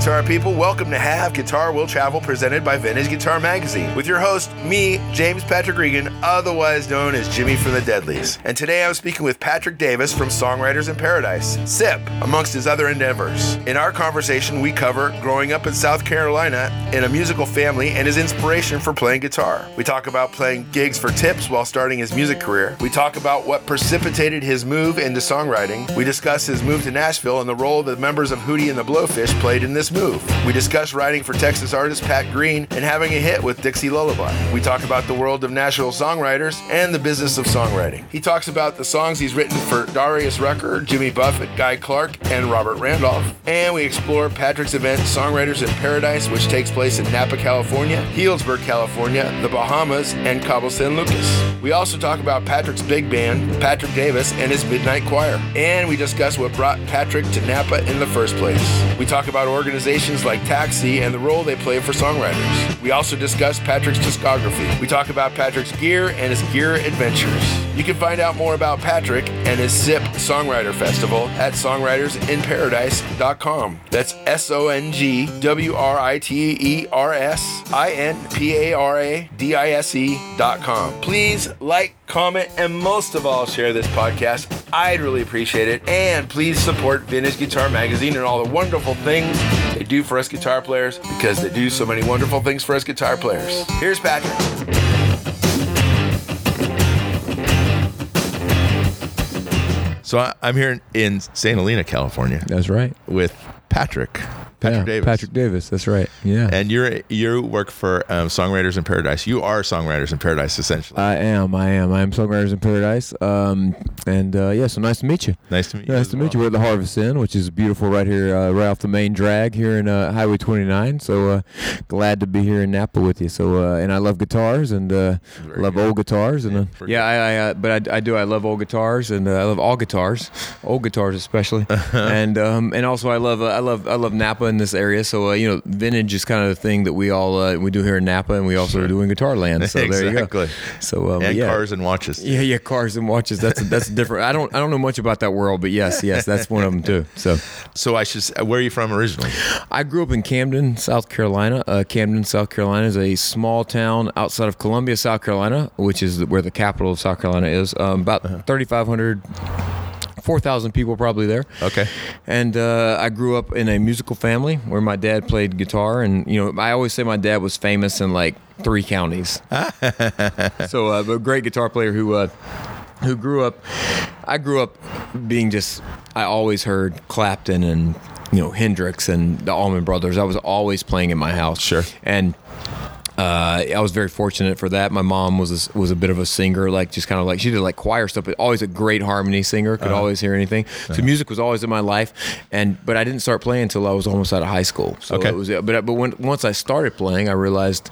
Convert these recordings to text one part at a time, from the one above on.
guitar people. Welcome to Have Guitar Will Travel, presented by Vintage Guitar Magazine, with your host, me, James Patrick Regan, otherwise known as Jimmy from the Deadlies. And today I'm speaking with Patrick Davis from Songwriters in Paradise, SIP, amongst his other endeavors. In our conversation, we cover growing up in South Carolina in a musical family and his inspiration for playing guitar. We talk about playing gigs for tips while starting his music career. We talk about what precipitated his move into songwriting. We discuss his move to Nashville and the role the members of Hootie and the Blowfish played in this move. We discuss writing for Texas artist Pat Green and having a hit with Dixie Lullaby. We talk about the world of Nashville songwriters and the business of songwriting. He talks about the songs he's written for Darius Rucker, Jimmy Buffett, Guy Clark, and Robert Randolph. And we explore Patrick's event Songwriters in Paradise, which takes place in Napa, California, Healdsburg, California, the Bahamas, and Cabo San Lucas. We also talk about Patrick's big band, Patrick Davis, and his Midnight Choir. And we discuss what brought Patrick to Napa in the first place. We talk about organizations like Taxi and the role they play for songwriters. We also discuss Patrick's discography. We talk about Patrick's gear and his gear adventures. You can find out more about Patrick and his SIP Songwriter Festival at songwritersinparadise.com. That's S O N G W R I T E R S I N P A R A D I S E.com. Please like, comment, and most of all, share this podcast. I'd really appreciate it. And please support Vintage Guitar Magazine and all the wonderful things they do for us guitar players because they do so many wonderful things for us guitar players. Here's Patrick. So I, I'm here in, in St. Helena, California, That's right. with Patrick. Patrick Yeah, Davis. Patrick Davis. That's right. Yeah. And you're you work for um, Songwriters in Paradise. You are Songwriters in Paradise, essentially. I am. I am. I am Songwriters in Paradise. Um, and uh, yeah, so nice to meet you. nice to meet you. Nice as to meet well. you. We're at the Harvest Inn, which is beautiful right here, uh, right off the main drag here in uh, Highway 29. So uh, glad to be here in Napa with you. So uh, and I love guitars and uh, love good. old guitars and uh, yeah, I, I uh, but I, I do. I love old guitars and uh, I love all guitars, old guitars especially, and um, and also I love uh, I love I love Napa in this area. So uh, you know, vintage is kind of the thing that we all uh, we do here in Napa, and we also are doing Guitar Land. So there you go. Exactly. So um, and yeah. cars and watches. Yeah, yeah, cars and watches. That's that's different. I don't I don't know much about that world, but yes, yes, that's one of them too. So So I should. Where are you from originally? I grew up in Camden, South Carolina. Uh, Camden, South Carolina is a small town outside of Columbia, South Carolina, which is where the capital of South Carolina is. Um, about 3,500. 4,000 people probably there. Okay. And uh, I grew up in a musical family where my dad played guitar. And, you know, I always say my dad was famous in like three counties. so, uh, a great guitar player who, uh, who grew up, I grew up being just, I always heard Clapton and, you know, Hendrix and the Allman Brothers. I was always playing in my house. Sure. And, uh, I was very fortunate for that. My mom was a, was a bit of a singer, like just kind of like she did like choir stuff, but always a great harmony singer. Could always hear anything. So music was always in my life, and but I didn't start playing until I was almost out of high school. So Okay. it was, but but when, once I started playing, I realized.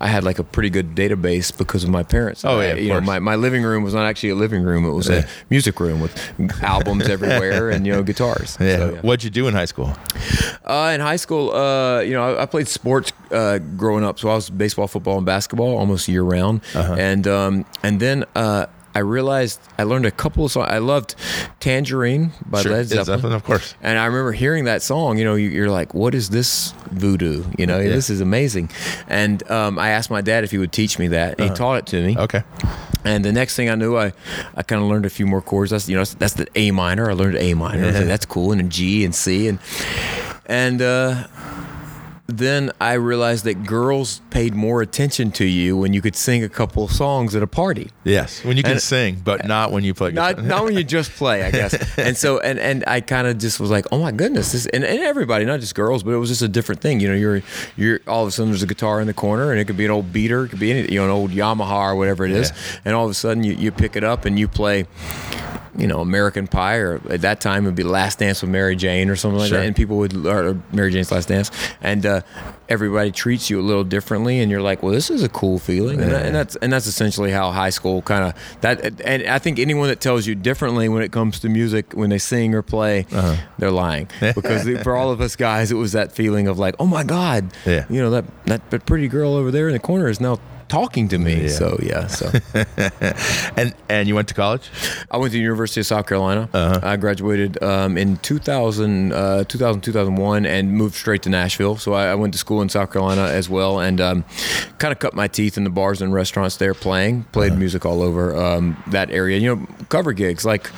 I had like a pretty good database because of my parents. Oh, yeah, I- you know, my, my living room was not actually a living room; it was Yeah. a music room with albums everywhere and you know guitars. Yeah. So, What'd you do in high school? uh, in high school, uh, you know, I, I played sports uh, growing up, so I was baseball, football, and basketball almost year round. Uh-huh. And um, and then uh, I realized I learned a couple of songs. I loved "Tangerine" by Sure. Led Zeppelin. Zeppelin, of course. And I remember hearing that song. You know, you, you're like, "What is this voodoo?" You know, Yeah. this is amazing. And um, I asked my dad if he would teach me that. And He taught it to me. Uh-huh. Okay. And the next thing I knew, I, I kind of learned a few more chords. That's you know that's, that's the A minor. I learned A minor. I was like, that's cool. And then G and C and and uh, then I realized that girls paid more attention to you when you could sing a couple of songs at a party. Yes. When you can And- sing, but uh, not when you play. Not not when you just play, I guess. And so and and I kind of just was like, oh my goodness, this and, and everybody, not just girls, but it was just a different thing. You know, you're you're all of a sudden there's a guitar in the corner, and it could be an old beater, it could be any, you know an old Yamaha or whatever it is, Yeah. and all of a sudden you, you pick it up and you play. You know, American Pie, or at that time it would be Last Dance with Mary Jane or something like Sure. that, and people would, or Mary Jane's Last Dance, and uh, everybody treats you a little differently, and you're like, well, this is a cool feeling, and, that- and that's and that's essentially how high school kind of that. And I think anyone that tells you differently when it comes to music, when they sing or play, Uh-huh. they're lying because for all of us guys, it was that feeling of like, oh my god, Yeah. you know that that pretty girl over there in the corner is now talking to me. Yeah. So yeah, so And and you went to college? I went to the University of South Carolina. Uh-huh. I graduated um, in 2000, uh, 2000, 2001 and moved straight to Nashville. So I, I went to school in South Carolina as well and um, kind of cut my teeth in the bars and restaurants there playing, played Uh-huh. music music all over um, that area. You know, cover gigs like.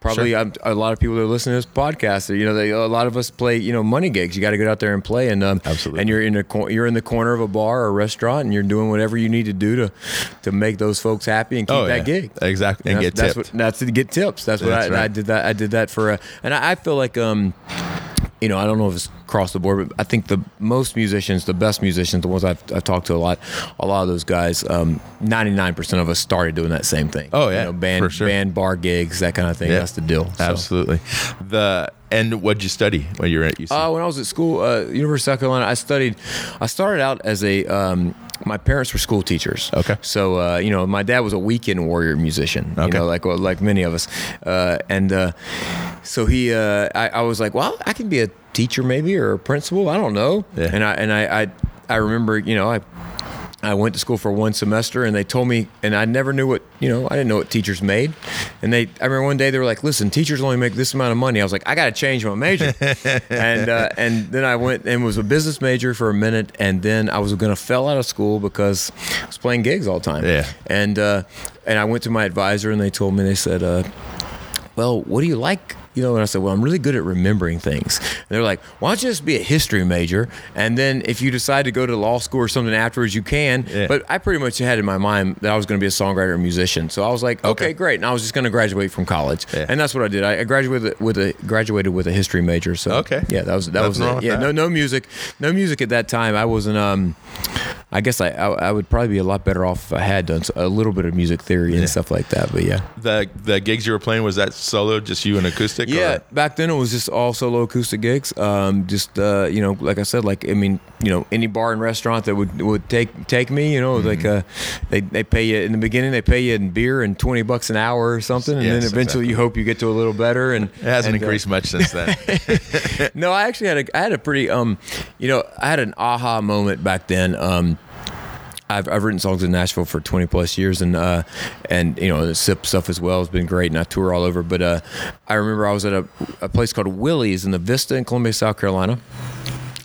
Probably Sure. um, a lot of people that are listening to this podcast. You know, they, a lot of us play. You know, money gigs. You got to get out there and play, and um, Absolutely. And you're in a cor- you're in the corner of a bar or a restaurant, and you're doing whatever you need to do to to make those folks happy and keep that gig. Exactly. And that's, get that's tipped. what that's to get tips. That's what That's I, and I right. did that. I did that for, a, and I, I feel like um, you know, I don't know if it's across the board, but I think the most musicians, the best musicians, the ones I've, I've talked to a lot, a lot of those guys, ninety nine percent of us started doing that same thing. Oh, yeah, you know, band sure. band bar gigs, that kind of thing. Yeah. That's the deal. So. Absolutely. The and what'd you study when you were at UC? Uh, when I was at school, uh, University of South Carolina, I studied. I started out as a. Um, my parents were school teachers. Okay. So uh, you know, my dad was a weekend warrior musician. You Okay. know, like well, like many of us, uh, and uh, so he. Uh, I, I was like, well, I can be a teacher maybe or a principal. I don't know. Yeah. And I and I, I I remember you know I. I went to school for one semester and they told me, and I never knew what, you know, I didn't know what teachers made. And they, I remember one day they were like, listen, teachers only make this amount of money. I was like, I got to change my major. and, uh, and then I went and was a business major for a minute. And then I was going to fell out of school because I was playing gigs all the time. Yeah. And, uh, and I went to my advisor and they told me, they said, uh, well, what do you like? You know, and I said, well, I'm really good at remembering things. And they're like, why don't you just be a history major? And then if you decide to go to law school or something afterwards, you can. Yeah. But I pretty much had in my mind that I was going to be a songwriter and musician. So I was like, okay, Okay. great. And I was just going to graduate from college. Yeah. And that's what I did. I graduated with a graduated with a history major. So Okay. yeah, that was that Nothing was it. Yeah, that. no no music, no music at that time. I wasn't. Um, I guess I, I I would probably be a lot better off if I had done a little bit of music theory and stuff like that. But yeah. the the gigs you were playing was that solo, just you and acoustic? Yeah, or- back then it was just all solo acoustic gigs. Um, just uh, you know, like I said, like I mean, you know, any bar and restaurant that would would take take me, you know, like Mm-hmm. uh, they they pay you in the beginning, they pay you in beer and twenty bucks an hour or something, and Yes, then eventually exactly. you hope you get to a little better. And It hasn't and, uh, increased much since then. no, I actually had a I had a pretty um, you know, I had an aha moment back then. Um, I've, I've written songs in Nashville for 20 plus years and uh, and you know the SIP stuff as well has been great and I tour all over but uh, I remember I was at a, a place called Willie's in the Vista in Columbia South Carolina.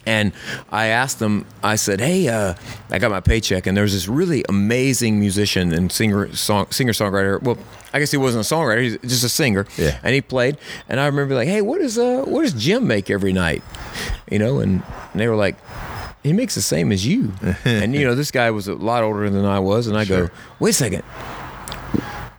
And I asked them I said hey uh, I got my paycheck and there was this really amazing musician and singer song singer songwriter well I guess he wasn't a songwriter he's just a singer. Yeah. and he played and I remember like hey what is uh what does Jim make every night? You know and, and they were like he makes the same as you. and you know, this guy was a lot older than I was, and I Sure. go, wait a second.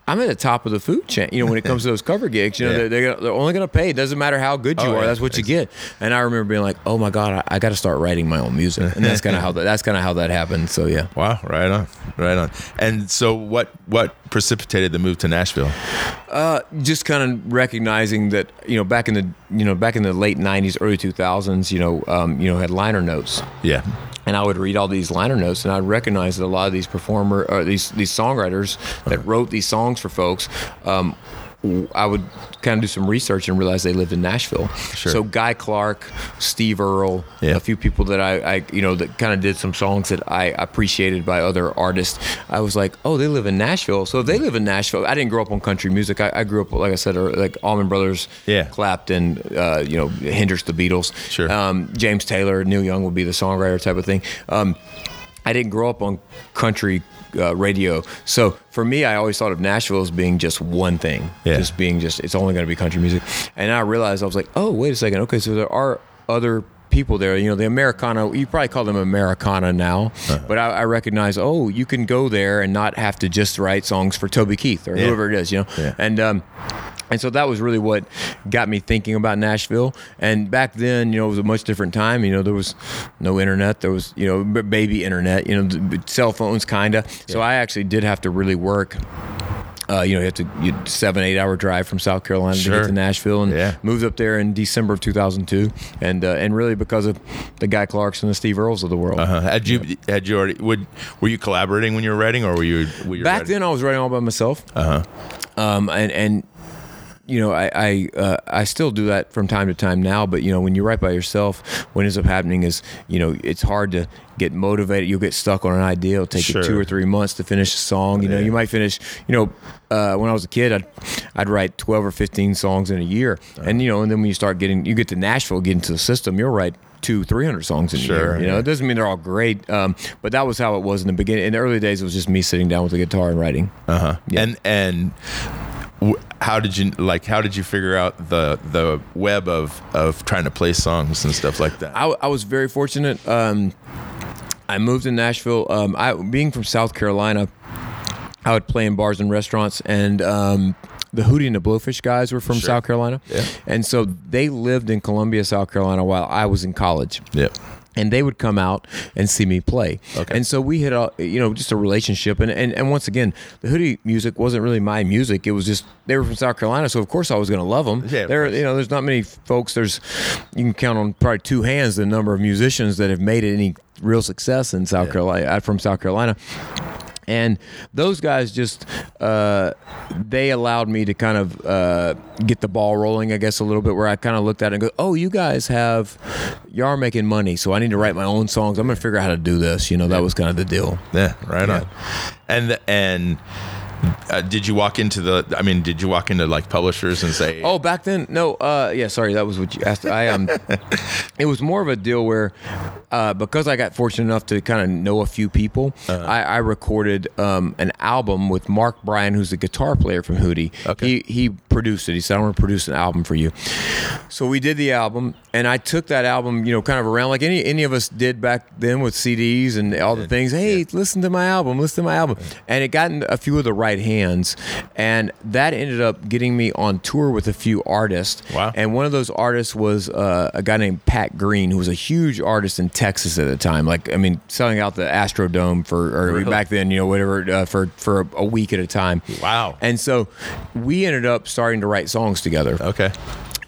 I'm at the top of the food chain. You know, when it comes to those cover gigs, you know, Yeah. they're, they're, they're only going to pay. It doesn't matter how good you Oh, are. yeah. That's what you get. And I remember being like, oh my God, I, I got to start writing my own music. And that's kind of how that, that's kind of how that happened. So yeah. wow, right on, right on. And so, what what precipitated the move to Nashville? Uh, just kind of recognizing that you know back in the you know back in the late '90s, early 2000s, you know, um, you know, had liner notes, Yeah, and I would read all these liner notes, and I'd recognize that a lot of these performer or these these songwriters that wrote these songs for folks. Um, I would kind of do some research and realize they lived in Nashville. Sure. So Guy Clark, Steve Earle, Yeah. a few people that I, I you know that kind of did some songs that I appreciated by other artists. I was like, oh, they live in Nashville. So if they live in Nashville, I didn't grow up on country music. I, I grew up, like I said, or like Allman Brothers, Yeah. Clapton, uh, you know, Hendrix, the Beatles, Sure. um, James Taylor, Neil Young would be the songwriter type of thing. Um, I didn't grow up on country uh, radio, so for me, I always thought of Nashville as being just one thing, Yeah. just being just it's only going to be country music. And I realized I was like, oh, wait a second, okay, so there are other people there. You know, the Americana, you probably call them Americana now, but I, I recognize, oh, you can go there and not have to just write songs for Toby Keith or Yeah. whoever it is, you know, Yeah. and. Um, and so that was really what got me thinking about Nashville. And back then, you know, it was a much different time. You know, there was no internet. There was, you know, baby internet. You know, cell phones, kind of. So I actually did have to really work. Uh, you know, you have to you seven, eight hour drive from South Carolina to get to Nashville, and Yeah. moved up there in December of 2002, and uh, and really because of the Guy Clarks and the Steve Earles of the world. uh, had you had you already would were you collaborating when you were writing, or were you were you Back writing? then, I was writing all by myself. Uh huh. um, and and you know, I I, uh, I still do that from time to time now. But you know, when you write by yourself, what ends up happening is, you know, it's hard to get motivated. You'll get stuck on an idea. It'll take Sure. you two or three months to finish a song. You know, you might finish. You know, uh, when I was a kid, I'd I'd write twelve or fifteen songs in a year, and you know, and then when you start getting, you get to Nashville, get into the system, you'll write. Two, three hundred songs in Sure, a year. You know, yeah. it doesn't mean they're all great, um, but that was how it was in the beginning. In the early days, it was just me sitting down with a guitar and writing. Uh huh. Yeah. And and how did you like? How did you figure out the the web of of trying to play songs and stuff like that? I, I was very fortunate. Um, I moved to Nashville. Um, I being from South Carolina, I would play in bars and restaurants, and um, the Hootie and the Blowfish guys were from Sure. South Carolina, Yeah. and so they lived in Columbia, South Carolina, while I was in college. Yep. And they would come out and see me play, Okay. and so we had a you know just a relationship, and, and and once again, the Hootie music wasn't really my music. It was just they were from South Carolina, so of course I was going to love them. Yeah, there you know there's not many folks. There's you can count on probably two hands the number of musicians that have made any real success in South Carolina uh, from South Carolina. And those guys just uh, they allowed me to kind of uh, get the ball rolling, I guess, a little bit. Where I kind of looked at it and go, "Oh, you guys have you are making money, so I need to write my own songs. I'm going to figure out how to do this." You know, that was kind of the deal. Yeah. Right Yeah. on. And and. Uh, did you walk into the? I mean, did you walk into like publishers and say, Oh, back then, no. Uh, yeah, sorry, that was what you asked. I um, it was more of a deal where, uh, because I got fortunate enough to kind of know a few people, Uh-huh. I, I recorded um an album with Mark Bryan, who's a guitar player from Hootie. Okay. He he produced it. He said, "I'm going to produce an album for you." So we did the album, and I took that album, you know, kind of around like any any of us did back then with CDs and all the things. Hey, listen to my album, listen to my album, and it got in a few of the right hands, and that ended up getting me on tour with a few artists. Wow. And one of those artists was uh, a guy named Pat Green, who was a huge artist in Texas at the time. Like, I mean, selling out the Astrodome for, or Really? back then, you know, whatever, uh, for for a week at a time. Wow. And so we ended up starting to write songs together okay,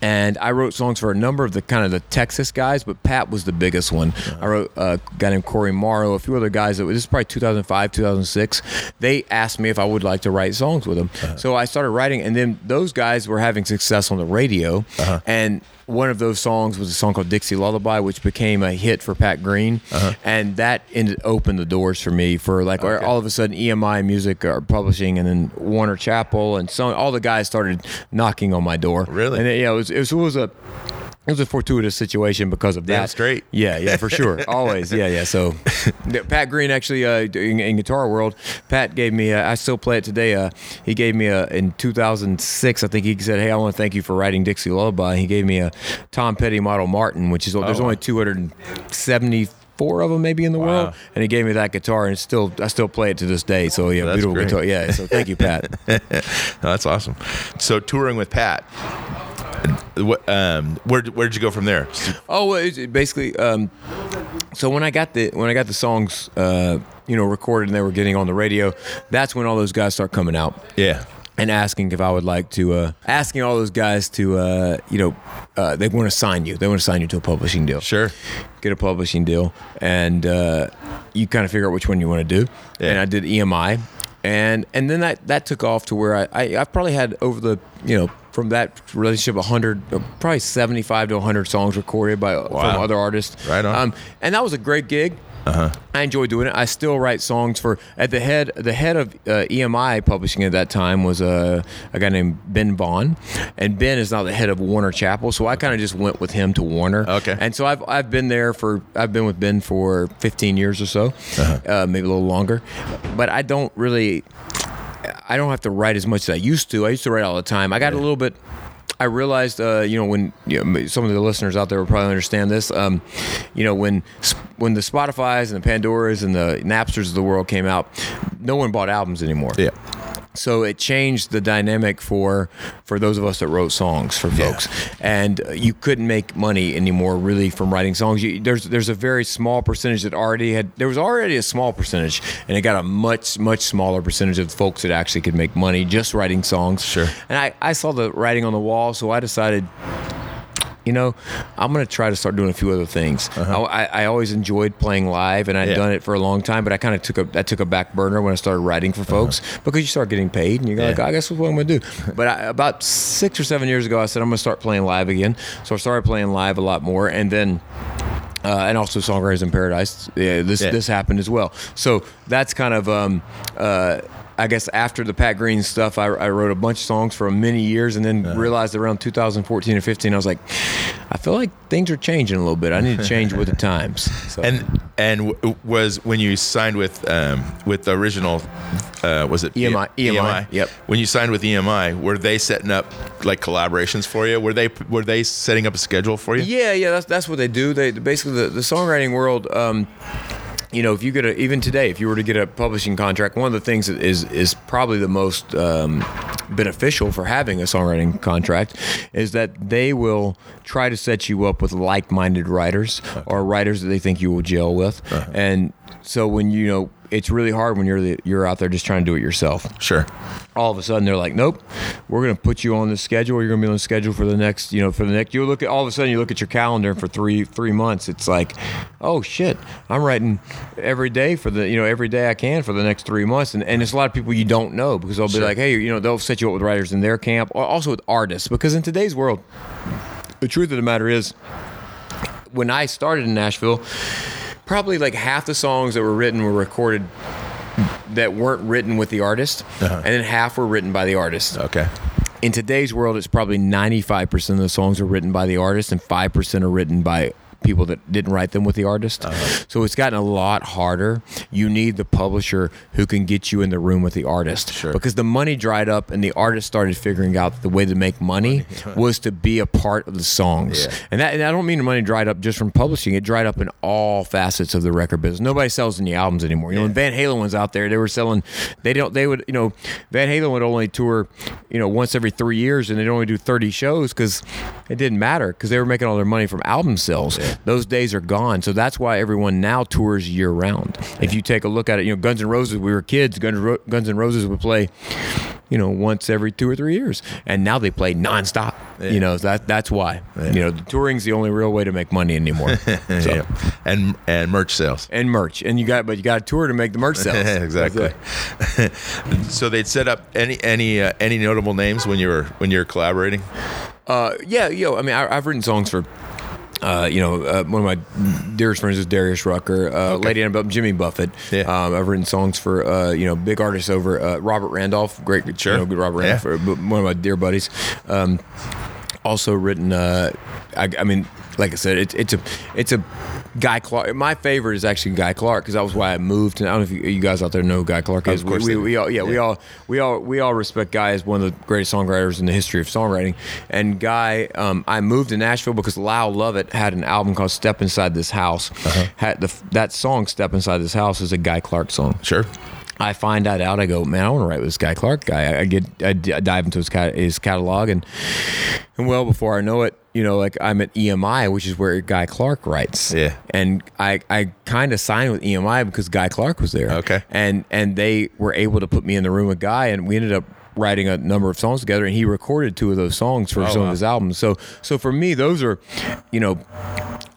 and I wrote songs for a number of the kind of the Texas guys, but Pat was the biggest one. Uh-huh. I wrote uh, a guy named Cory Morrow, a few other guys. That this is probably 2005, 2006. They asked me if I would like to write songs with them, uh-huh. so I started writing, and then those guys were having success on the radio, uh-huh. and. One of those songs was a song called Dixie Lullaby, which became a hit for Pat Green, and that ended opened the doors for me for like all of a sudden EMI Music or Publishing, and then Warner Chappell, and so all the guys started knocking on my door. Really? And it, yeah, it was, it was it was a it was a fortuitous situation because of Damn that. straight. Yeah, yeah, for sure. Always. Yeah, yeah. So, Pat Green actually uh, in, in Guitar World, Pat gave me. A, I still play it today. Uh, he gave me a in 2006. I think he said, "Hey, I want to thank you for writing Dixie Lullaby." He gave me a Tom Petty model Martin, which is there's Oh. only 270. Four of them maybe in the Wow. world, and he gave me that guitar, and still I still play it to this day. So yeah, That's beautiful great. guitar. Yeah, so thank you, Pat. No, that's awesome. So touring with Pat. Um. Where? Where did you go from there? Oh, well, basically. Um, so when I got the when I got the songs, uh, you know, recorded and they were getting on the radio, that's when all those guys start coming out Yeah. and asking if I would like to, uh, asking all those guys to, uh, you know, uh, they want to sign you. They want to sign you to a publishing deal. Sure. Get a publishing deal, and uh, you kind of figure out which one you want to do. Yeah. And I did EMI, and and then that that took off to where I, I I've probably had over the you know. From that relationship, 100, uh, probably 75 to 100 songs recorded by from other artists. Right on. Um, and that was a great gig. Uh-huh. I enjoy doing it. I still write songs for at the head. The head of uh, EMI publishing at that time was a, a guy named Ben Vaughn, and Ben is now the head of Warner Chappell. So I kind of just went with him to Warner. Okay. And so I've I've been there for I've been with Ben for 15 years or so, uh, maybe a little longer, but I don't really. I don't have to write as much as I used to. I used to write all the time. I got a little bit. I realized, uh, you know, when you know, some of the listeners out there will probably understand this. Um, you know, when when the Spotify's and the Pandoras and the Napsters of the world came out, no one bought albums anymore. Yeah. So it changed the dynamic for for those of us that wrote songs for Yeah. folks, and uh, you couldn't make money anymore really from writing songs. You, there's there's a very small percentage that already had. There was already a small percentage, and it got a much much smaller percentage of folks that actually could make money just writing songs. Sure. And I I saw the writing on the wall, so I decided. You know, I'm gonna try to start doing a few other things. I, I, I always enjoyed playing live, and I'd Uh-huh. Yeah. done it for a long time, but I kind of took a I took a back burner when I started writing for folks because you start getting paid, and you're like, Uh-huh. Yeah. I guess what I'm gonna do. But I, about six or seven years ago, I said I'm gonna start playing live again. So I started playing live a lot more, and then. Uh, and also Songwriters in Paradise. Yeah, this Yeah. this happened as well. So that's kind of um, uh, I guess after the Pat Green stuff, I, I wrote a bunch of songs for many years, and then Uh-huh. realized around 2014 or 15, I was like, I feel like things are changing a little bit. I need to change with the times. So. And and w- was when you signed with um, with the original uh, was it EMI? EMI, yep. When you signed with EMI, were they setting up like collaborations for you? Were they were they setting up a schedule for you? Yeah, yeah, that's that's what they do. They basically the, the songwriting world. Um, you know, if you get a even today, if you were to get a publishing contract, one of the things that is is probably the most um, beneficial for having a songwriting contract is that they will try to set you up with like-minded writers or writers that they think you will gel with, and so when you know. It's really hard when you're the, you're out there just trying to do it yourself Sure. all of a sudden they're like, nope, we're going to put you on the schedule. You're going to be on the schedule for the next, you know, for the next. You look at all of a sudden you look at your calendar for three three months. It's like, oh shit, I'm writing every day for the, you know, every day I can for the next three months. And and it's a lot of people you don't know because they'll be Sure. like, hey, you know, they'll set you up with writers in their camp, also with artists because in today's world, the truth of the matter is, when I started in Nashville, probably like half the songs that were written were recorded that weren't written with the artist, uh-huh. and then half were written by the artist. Okay. In today's world, it's probably 95% of the songs are written by the artist, and 5% are written by people that didn't write them with the artist. Uh-huh. So it's gotten a lot harder. You need the publisher who can get you in the room with the artist. Sure. Because the money dried up and the artist started figuring out the way to make money was to be a part of the songs. Yeah. And that and I don't mean the money dried up just from publishing. It dried up in all facets of the record business. Nobody sells any albums anymore. You know, when Van Halen was out there, they were selling they don't they would, you know, Van Halen would only tour, you know, once every 3 years and they'd only do 30 shows cuz it didn't matter cuz they were making all their money from album sales. Those days are gone. So that's why everyone now tours year round. If you take a look at it, you know, Guns N' Roses, we were kids, Guns, Ro- Guns N' Roses would play you know, once every two or three years, and now they play nonstop. You know, that that's why. You know, the touring's the only real way to make money anymore. So, Yeah. And and merch sales. And merch, and you got, but you got to tour to make the merch sales. exactly. So they'd set up any any uh, any notable names when you were when you were collaborating. Uh, yeah, yo, I mean, I, I've written songs for. Uh, you know, uh, one of my dearest friends is Darius Rucker, uh, Lady Antebellum, Jimmy Buffett. Yeah. Um, I've written songs for uh, you know big artists over uh, Robert Randolph, great, Sure. you know, good Robert Yeah. Randolph, uh, one of my dear buddies. Um, also written, uh, I, I mean, like I said, it's it's a it's a Guy Clark. My favorite is actually Guy Clark because that was why I moved. And I don't know if you, you guys out there know who Guy Clark is. Of course we, we, we all yeah, we all we all we all respect Guy as one of the greatest songwriters in the history of songwriting. And Guy, um, I moved to Nashville because Lyle Lovett had an album called "Step Inside This House." Uh-huh. Had the, that song "Step Inside This House" is a Guy Clark song. Sure. I find that out. I go, man, I want to write with this Guy Clark guy. I, I get, I, I dive into his, his catalog, and and well before I know it, you know, like I'm at EMI, which is where Guy Clark writes. Yeah. And I, I kind of signed with EMI because Guy Clark was there. Okay. And and they were able to put me in the room with Guy, and we ended up writing a number of songs together and he recorded two of those songs for Oh, some wow. of his albums so so for me those are you know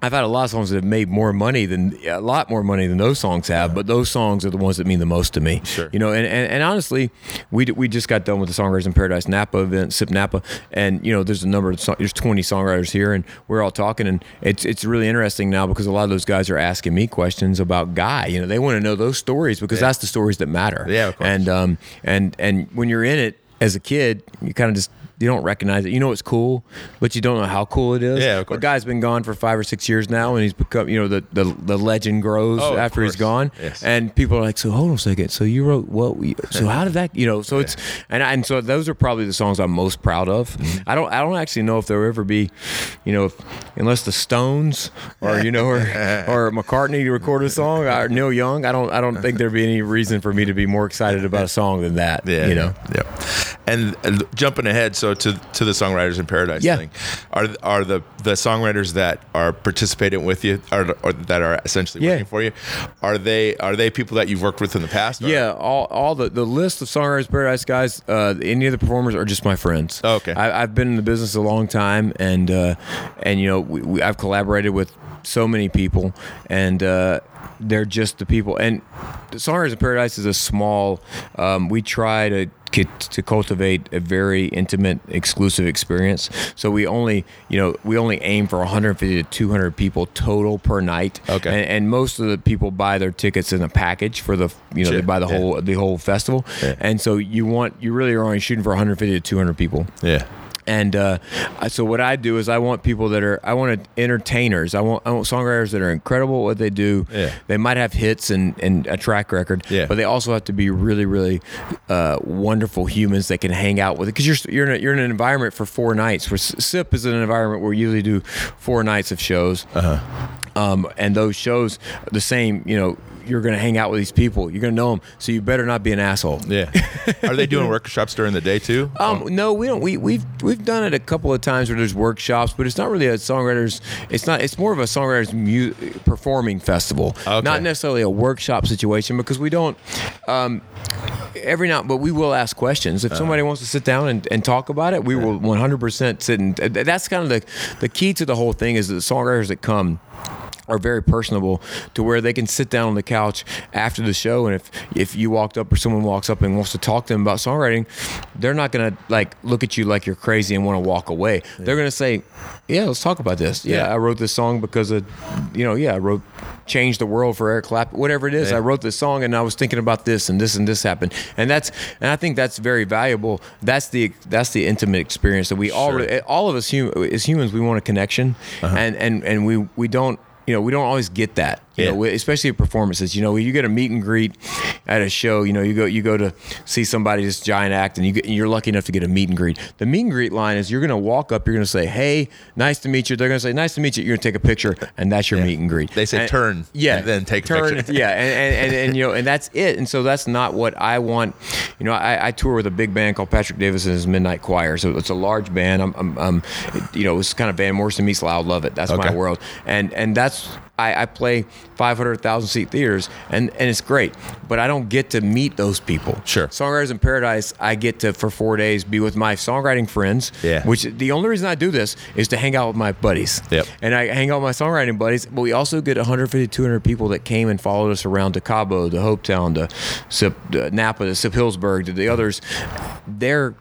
I've had a lot of songs that have made more money than a lot more money than those songs have, but those songs are the ones that mean the most to me. Sure. You know, and, and, and honestly, we d- we just got done with the Songwriters in Paradise Napa event, Sip Napa, and you know, there's a number of song, there's 20 songwriters here, and we're all talking, and it's it's really interesting now because a lot of those guys are asking me questions about Guy. You know, they want to know those stories because that's the stories that matter. Yeah, of course. And um and and when you're in it as a kid, you kind of just you don't recognize it. You know it's cool, but you don't know how cool it is. Yeah, of The guy's been gone for five or six years now, and he's become, you know, the the, the legend grows Oh, after he's gone. Yes. And people are like, so hold on a second. So you wrote what? we- So how did that? You know, so it's and and so those are probably the songs I'm most proud of. Mm-hmm. I don't I don't actually know if there'll ever be, you know, if, unless the Stones or you know or or McCartney to record a song or Neil Young. I don't I don't think there'd be any reason for me to be more excited about a song than that. Yeah. You know. Yeah. And, and jumping ahead, so to to the songwriters in paradise Yeah. thing, are are the the songwriters that are participating with you, or, or that are essentially Yeah. working for you, are they are they people that you've worked with in the past? or- Yeah, all, all the, the list of Songwriters Paradise guys, uh, any of the performers are just my friends. Oh, okay. I, I've been in the business a long time, and uh, and you know we, we, I've collaborated with so many people, and uh, they're just the people. And the Songwriters of Paradise is a small. Um, we try to get to cultivate a very intimate, exclusive experience. So we only, you know, we only aim for 150 to 200 people total per night. Okay. And, and most of the people buy their tickets in a package for the, you know, Sure. they buy the Yeah. whole the whole festival. Yeah. And so you want you really are only shooting for 150 to 200 people. yeah, And uh, I- so what I do is I want people that are I want entertainers. I want I want songwriters that are incredible at what they do. Yeah. They might have hits and, and a track record. Yeah. But they also have to be really really uh, wonderful humans that can hang out with it because you're you're in, a, you're in an environment for four nights. Where SIP is an environment where we usually do four nights of shows. Uh-huh. Um, and those shows the same. You know. You're gonna hang out with these people. You're gonna know them, so you better not be an asshole. yeah. are they doing workshops during the day too? Um, no, we don't. We we've we've done it a couple of times where there's workshops, but it's not really a songwriters. It's not. It's more of a songwriters mu- performing festival, Okay. not necessarily a workshop situation because we don't. Um, every now, but we will ask questions if somebody wants to sit down and, and talk about it. We will 100% sit and that's kind of the the key to the whole thing is that the songwriters that come are very personable to where they can sit down on the couch after the show. And if if you walked up or someone walks up and wants to talk to them about songwriting they're not going to like look at you like you're crazy and want to walk away. They're going to say yeah let's talk about this. Yeah, Yeah. i wrote this song because of you know yeah i wrote change the world for eric clapton whatever it is. Yeah. i wrote this song and i was thinking about this and this and this happened. And that's and i think that's very valuable. That's the that's the intimate experience that we all Sure. all of us hum, as humans we want a connection. Uh-huh. And and and we we don't you know, we don't always get that. You Yeah. know, especially at performances. You know, you get a meet and greet at a show. You know, you go you go to see somebody this giant act, and you get, you're lucky enough to get a meet and greet. The meet and greet line is you're going to walk up, you're going to say, "Hey, nice to meet you." They're going to say, "Nice to meet you." You're going to take a picture, and that's your Yeah. meet and greet. They say And- turn, yeah, and then take a turn, picture. yeah, and, and, and, and you know, and that's it. And so that's not what I want. You know, I, I tour with a big band called Patrick Davis and his Midnight Choir. So it's a large band. I'm, I'm, I'm you know, it's kind of Van Morrison meets Lyle Lovett. That's Okay. my world. And and that's I, I play 500,000 seat theaters, and and it's great. But I don't get to meet those people. Sure. Songwriters in Paradise, I get to for four days be with my songwriting friends. Yeah. Which the only reason I do this is to hang out with my buddies. Yep. And I hang out with my songwriting buddies, but we also get 150, 200 people that came and followed us around to Cabo, to Hopetown, to Sip, to Napa, to Sip Healdsburg, to the others. They're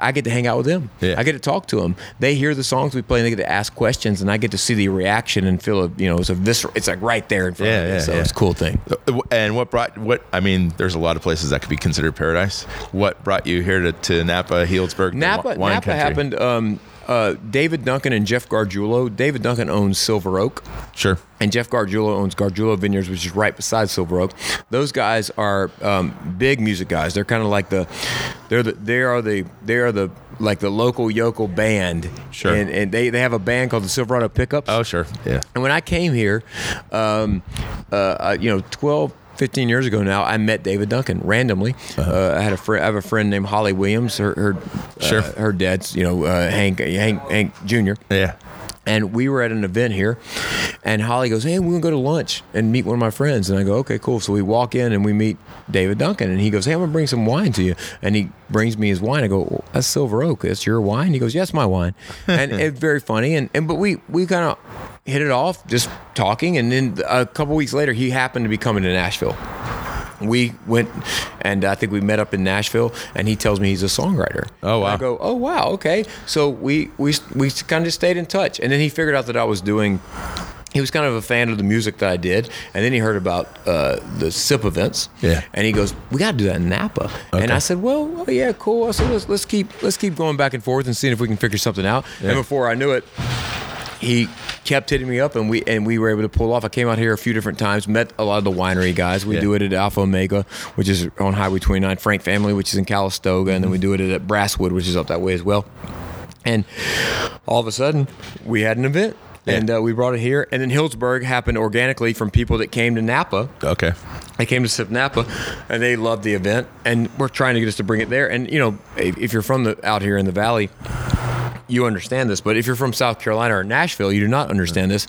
I get to hang out with them. Yeah. I get to talk to them. They hear the songs we play, and they get to ask questions, and I get to see the reaction and feel a you know it's a visceral. It's like right there in front Yeah, of me. yeah, so yeah. it's a cool thing. And what brought what? I mean, there's a lot of places that could be considered paradise. What brought you here to, to Napa, Healdsburg, Napa Napa country? happened. Um, uh, David Duncan and Jeff Gargiulo. David Duncan owns Silver Oak. Sure. and Jeff Gargiulo owns Gargiulo Vineyards, which is right beside Silver Oak. Those guys are um, big music guys. They're kind of like the, they're the, they are the, they are the like the local yokel band. Sure. And, and they they have a band called the Silverado Pickups. Oh, sure. Yeah. And when I came here, um, uh, uh, you know, 12, 15 years ago now, I met David Duncan randomly. uh I had a friend. I have a friend named Holly Williams. Her, her Sure. uh, her dad's, you know, uh, Hank, Hank, Hank Jr. Yeah. And we were at an event here, and Holly goes, "Hey, we're gonna go to lunch and meet one of my friends." And I go, "Okay, cool." So we walk in and we meet David Duncan, and he goes, "Hey, I'm gonna bring some wine to you." And he brings me his wine. I go, well, "That's Silver Oak. That's your wine." He goes, "Yes, my wine." And it's very funny. And and but we we kind of hit it off, just talking. And then a couple weeks later, he happened to be coming to Nashville we went and I think we met up in Nashville and he tells me he's a songwriter. Oh, And I go, oh wow, okay. So we we we kind of stayed in touch, and then he figured out that I was doing. He was kind of a fan of the music that I did, and then he heard about uh, the SIP events. Yeah. And he goes, "We got to do that in Napa." Okay. And I said, "Well, oh, yeah, cool." I said, "Let's let's keep let's keep going back and forth and seeing if we can figure something out." Yeah. And before I knew it, he kept hitting me up and we and we were able to pull off. I came out here a few different times, met a lot of the winery guys. We Yeah. do it at Alpha Omega, which is on Highway 29, Frank Family, which is in Calistoga, and then we do it at Brasswood, which is up that way as well. And all of a sudden, we had an event. Yeah. And uh, we brought it here, and then Healdsburg happened organically from people that came to Napa Okay. They came to SIP Napa, and they loved the event, and we're trying to get us to bring it there. And you know, if, if you're from the out here in the valley, you understand this. But if you're from South Carolina or Nashville, you do not understand this.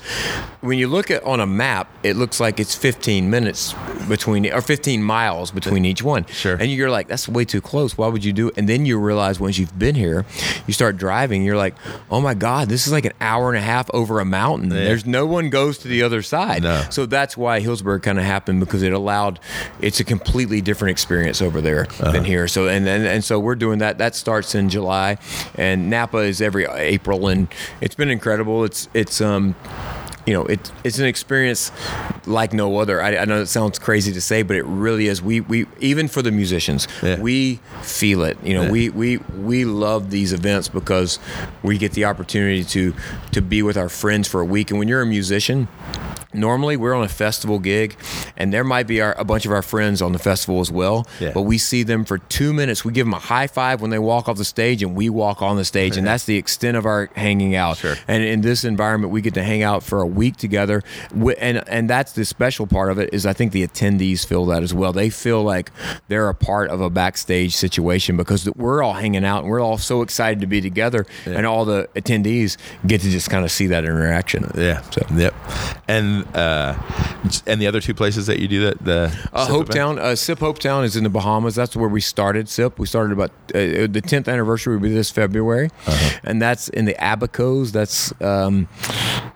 When you look at on a map, it looks like it's 15 minutes between or 15 miles between each one. Sure. And you're like, that's way too close. Why would you do it? And then you realize once you've been here, you start driving. You're like, oh my God, this is like an hour and a half over a mountain. There's no one goes to the other side. No. So that's why Healdsburg kind of happened because it allowed. It's a completely different experience over there uh-huh. than here. So and, and and so we're doing that. That starts in July, and Napa is every April, and it's been incredible. It's it's um you know, it, it's an experience like no other. I, I know it sounds crazy to say, but it really is. We, we even for the musicians, Yeah. we feel it. You know, Yeah. we, we we love these events because we get the opportunity to to be with our friends for a week. And when you're a musician, normally we're on a festival gig, and there might be our, a bunch of our friends on the festival as well. Yeah. But we see them for two minutes. We give them a high five when they walk off the stage, and we walk on the stage, and that's the extent of our hanging out. Sure. And in this environment, we get to hang out for a week together, and and that's the special part of it is I think the attendees feel that as well. They feel like they're a part of a backstage situation because we're all hanging out and we're all so excited to be together, and all the attendees get to just kind of see that interaction. Yeah. So. Yep. And uh, and the other two places that you do that the Uh, SIP Hope? Town, uh, SIP Hope Town is in the Bahamas. That's where we started SIP. We started about uh, the 10th anniversary will be this February, and that's in the Abacos. That's um,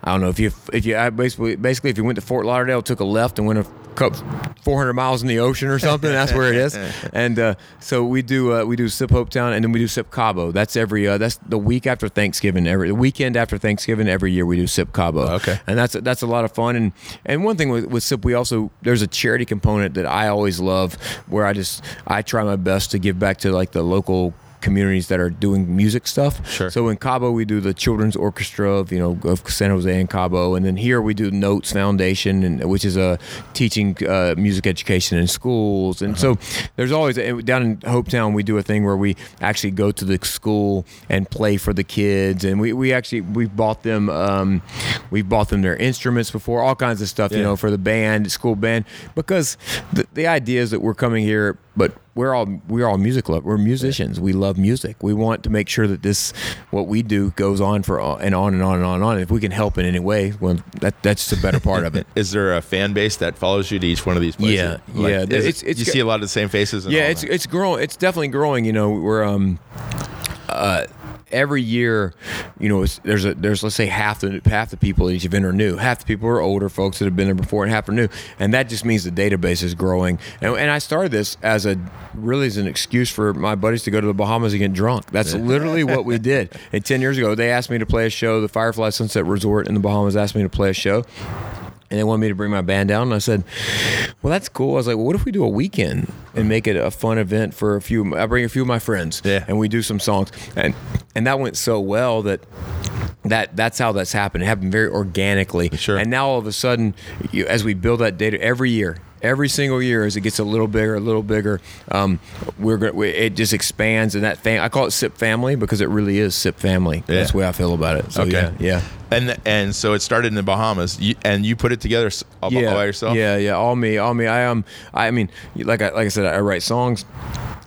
I don't know if you if you I basically basically if you went to Fort Lauderdale, took a left and went 400 miles in the ocean or something. That's where it is. And uh, so we do uh, we do SIP Hope Town, and then we do SIP Cabo. That's every uh, that's the week after Thanksgiving. Every the weekend after Thanksgiving every year we do SIP Cabo. Okay. and that's that's a lot of fun. And and one thing with, with SIP, we also there's a charity component that I always love, where I just I try my best to give back to like the local communities that are doing music stuff. Sure. So in Cabo we do the children's orchestra of you know of San Jose and Cabo, and then here we do Notes Foundation, and which is a teaching uh, music education in schools. And so there's always down in Hopetown we do a thing where we actually go to the school and play for the kids, and we, we actually we bought them um, we bought them their instruments before, all kinds of stuff, you know, for the band, school band, because the, the idea is that we're coming here, but we're all we're all music lovers. We're musicians. We love music. We want to make sure that this what we do goes on for and on and on and on and on. If we can help in any way, well, that that's the better part of it. Is there a fan base that follows you to each one of these places? Yeah, Like, yeah. It's- it- it's you see a lot of the same faces. And yeah it's that? it's growing it's definitely growing you know we're um uh every year you know it's, there's a there's let's say half the half the people at each event are new. Half the people are older folks that have been there before and half are new. And that just means the database is growing. And, and i started this as a really as an excuse for my buddies to go to the bahamas and get drunk. That's literally what we did. And 10 years ago they asked me to play a show the firefly sunset resort in the bahamas asked me to play a show and they wanted me to bring my band down. And I said, "Well, that's cool." I was like, "Well, what if we do a weekend and make it a fun event for a few? I bring a few of my friends, Yeah. and we do some songs." And and that went so well that that that's how that's happened. It happened very organically. Sure. And now all of a sudden, you, as we build that data every year. Every single year, as it gets a little bigger, a little bigger, um, we're going. We, it just expands, and that fam- I call it SIP family because it really is SIP family. Yeah. That's the way I feel about it. So, Okay. yeah, yeah. And and so it started in the Bahamas, you, and you put it together all, by- by yourself. Yeah, yeah, all me, all me. I um, I mean, like I like I said, I write songs.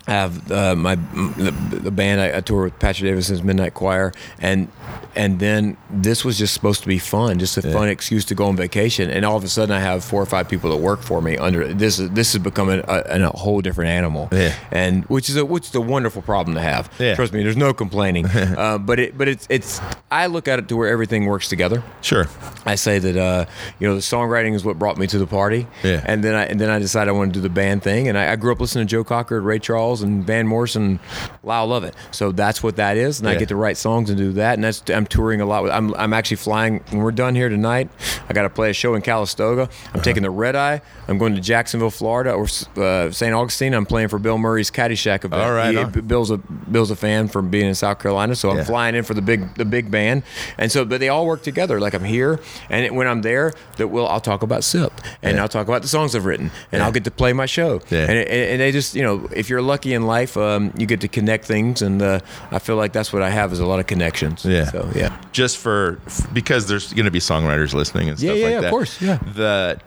I have uh, my the, the band I, I tour with Patrick Davison's Midnight Choir, and and then this was just supposed to be fun, just a fun excuse to go on vacation. And all of a sudden, I have four or five people that work for me. Under this, is this is becoming a, a, whole different animal. Yeah. and which is a which is a wonderful problem to have. Yeah. Trust me, there's no complaining. uh, but it but it's it's I look at it to where everything works together. Sure. I say that uh, you know the songwriting is what brought me to the party. Yeah. And then I and then I decided I want to do the band thing. And I, I grew up listening to Joe Cocker, Ray Charles, and Van Morrison, Lyle Lovett. So that's what that is. And I get to write songs and do that. And that's I'm touring a lot. With, I'm I'm actually flying when we're done here tonight. I got to play a show in Calistoga. Uh-huh. I'm taking the red eye. I'm going to Jacksonville, Florida, or uh, St. Augustine. I'm playing for Bill Murray's Caddyshack event. All right, He-. Bill's a Bill's a fan from being in South Carolina, so I'm flying in for the big the big band, and so but they all work together. Like I'm here, and it, when I'm there, that will I'll talk about SIP, and Yeah. I'll talk about the songs I've written, and I'll get to play my show, Yeah. and, it, and they just you know if you're lucky in life, um, you get to connect things, and uh, I feel like that's what I have is a lot of connections. Yeah. So yeah. Just for because there's going to be songwriters listening and stuff yeah, like yeah, of course, yeah. The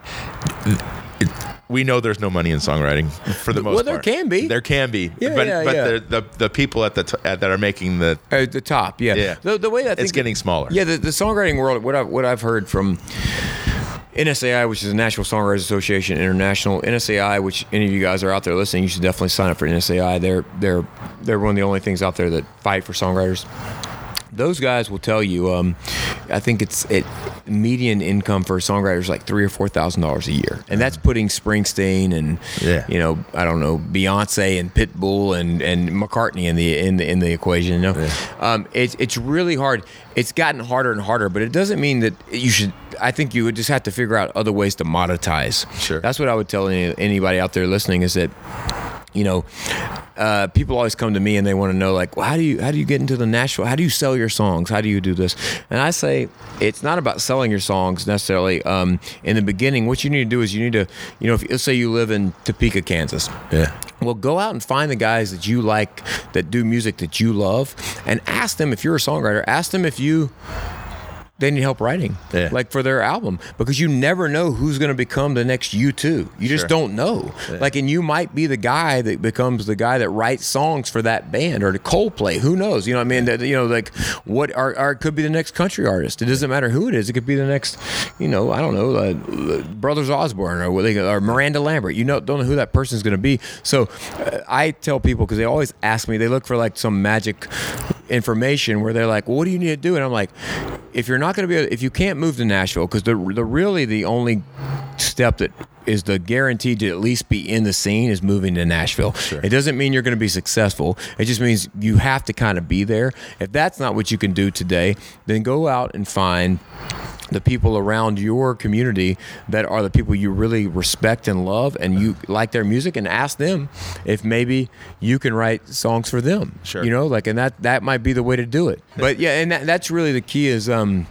it, we know there's no money in songwriting for the most part. Well, there part. can be. There can be. Yeah, but yeah, but yeah. The, the the people at the t- at, that are making the At the top, yeah. Yeah. The, the way I think it's getting smaller. Yeah, the, the songwriting world. What I've what I've heard from NSAI, which is the National Songwriters Association International, NSAI, which any of you guys are out there listening, you should definitely sign up for NSAI. They're they're they're one of the only things out there that fight for songwriters. Those guys will tell you. Um, I think it's it median income for a songwriter is like three or four thousand dollars a year, and that's putting Springsteen and Yeah. you know I don't know Beyonce and Pitbull and and McCartney in the in the in the equation. You know, um, it's it's really hard. It's gotten harder and harder, but it doesn't mean that you should. I think you would just have to figure out other ways to monetize. Sure. that's what I would tell any, anybody out there listening is that you know, uh, people always come to me and they want to know like, well, how do you how do you get into the Nashville? How do you sell your songs? How do you do this? And I say it's not about selling your songs necessarily. Um, in the beginning, what you need to do is you need to, you know, if let's say you live in Topeka, Kansas. yeah. Well, go out and find the guys that you like that do music that you love, and ask them if you're a songwriter. Ask them if you they need help writing, Yeah. like for their album, because you never know who's going to become the next U two. You just Sure. don't know. Like, and you might be the guy that becomes the guy that writes songs for that band or the Coldplay. Who knows? You know what I mean? That you know, like what or, or it could be the next country artist. It doesn't matter who it is. It could be the next, you know, I don't know, uh, Brothers Osborne or or Miranda Lambert. You know, don't know who that person is going to be. So, uh, I tell people because they always ask me. They look for like some magic information where they're like, well, "What do you need to do?" And I'm like, if you're not going to be, if you can't move to Nashville, because the the really the only step that is the guaranteed to at least be in the scene is moving to Nashville. It doesn't mean you're going to be successful. It just means you have to kind of be there. If that's not what you can do today, then go out and find the people around your community that are the people you really respect and love and you like their music and ask them if maybe you can write songs for them Sure. you know like and that that might be the way to do it but yeah and that, that's really the key is um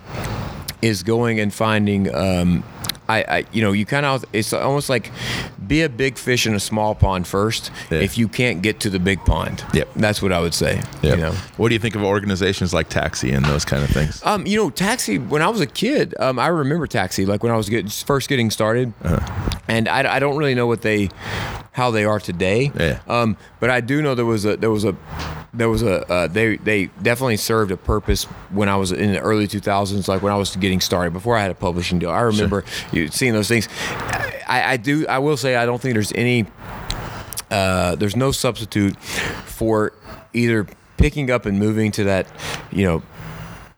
is going and finding um I, I you know you kind of it's almost like be a big fish in a small pond first Yeah. if you can't get to the big pond Yep. that's what i would say Yeah. you know What do you think of organizations like Taxi and those kind of things? um, you know, Taxi. When I was a kid, um, I remember Taxi. Like when I was get, first getting started, and I, I don't really know what they, how they are today. Yeah. Um, but I do know there was a there was a there was a uh, they they definitely served a purpose when I was in the early 2000s, like when I was getting started before I had a publishing deal. I remember you seeing those things. I, I do. I will say I don't think there's any uh, there's no substitute for either picking up and moving to that, you know,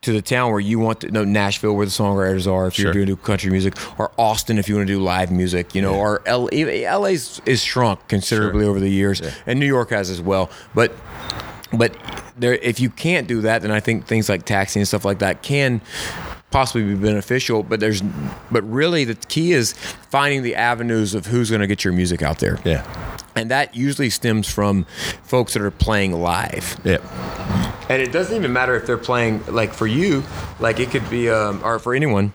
to the town where you want to know Nashville where the songwriters are if Sure. you're doing do country music or Austin if you want to do live music you know or L- LA's is shrunk considerably Sure. over the years and New York has as well but but there if you can't do that then I think things like taxi and stuff like that can possibly be beneficial but there's but really the key is finding the avenues of who's going to get your music out there Yeah. And that usually stems from folks that are playing live Yeah. and it doesn't even matter if they're playing like for you, like it could be, um, or for anyone.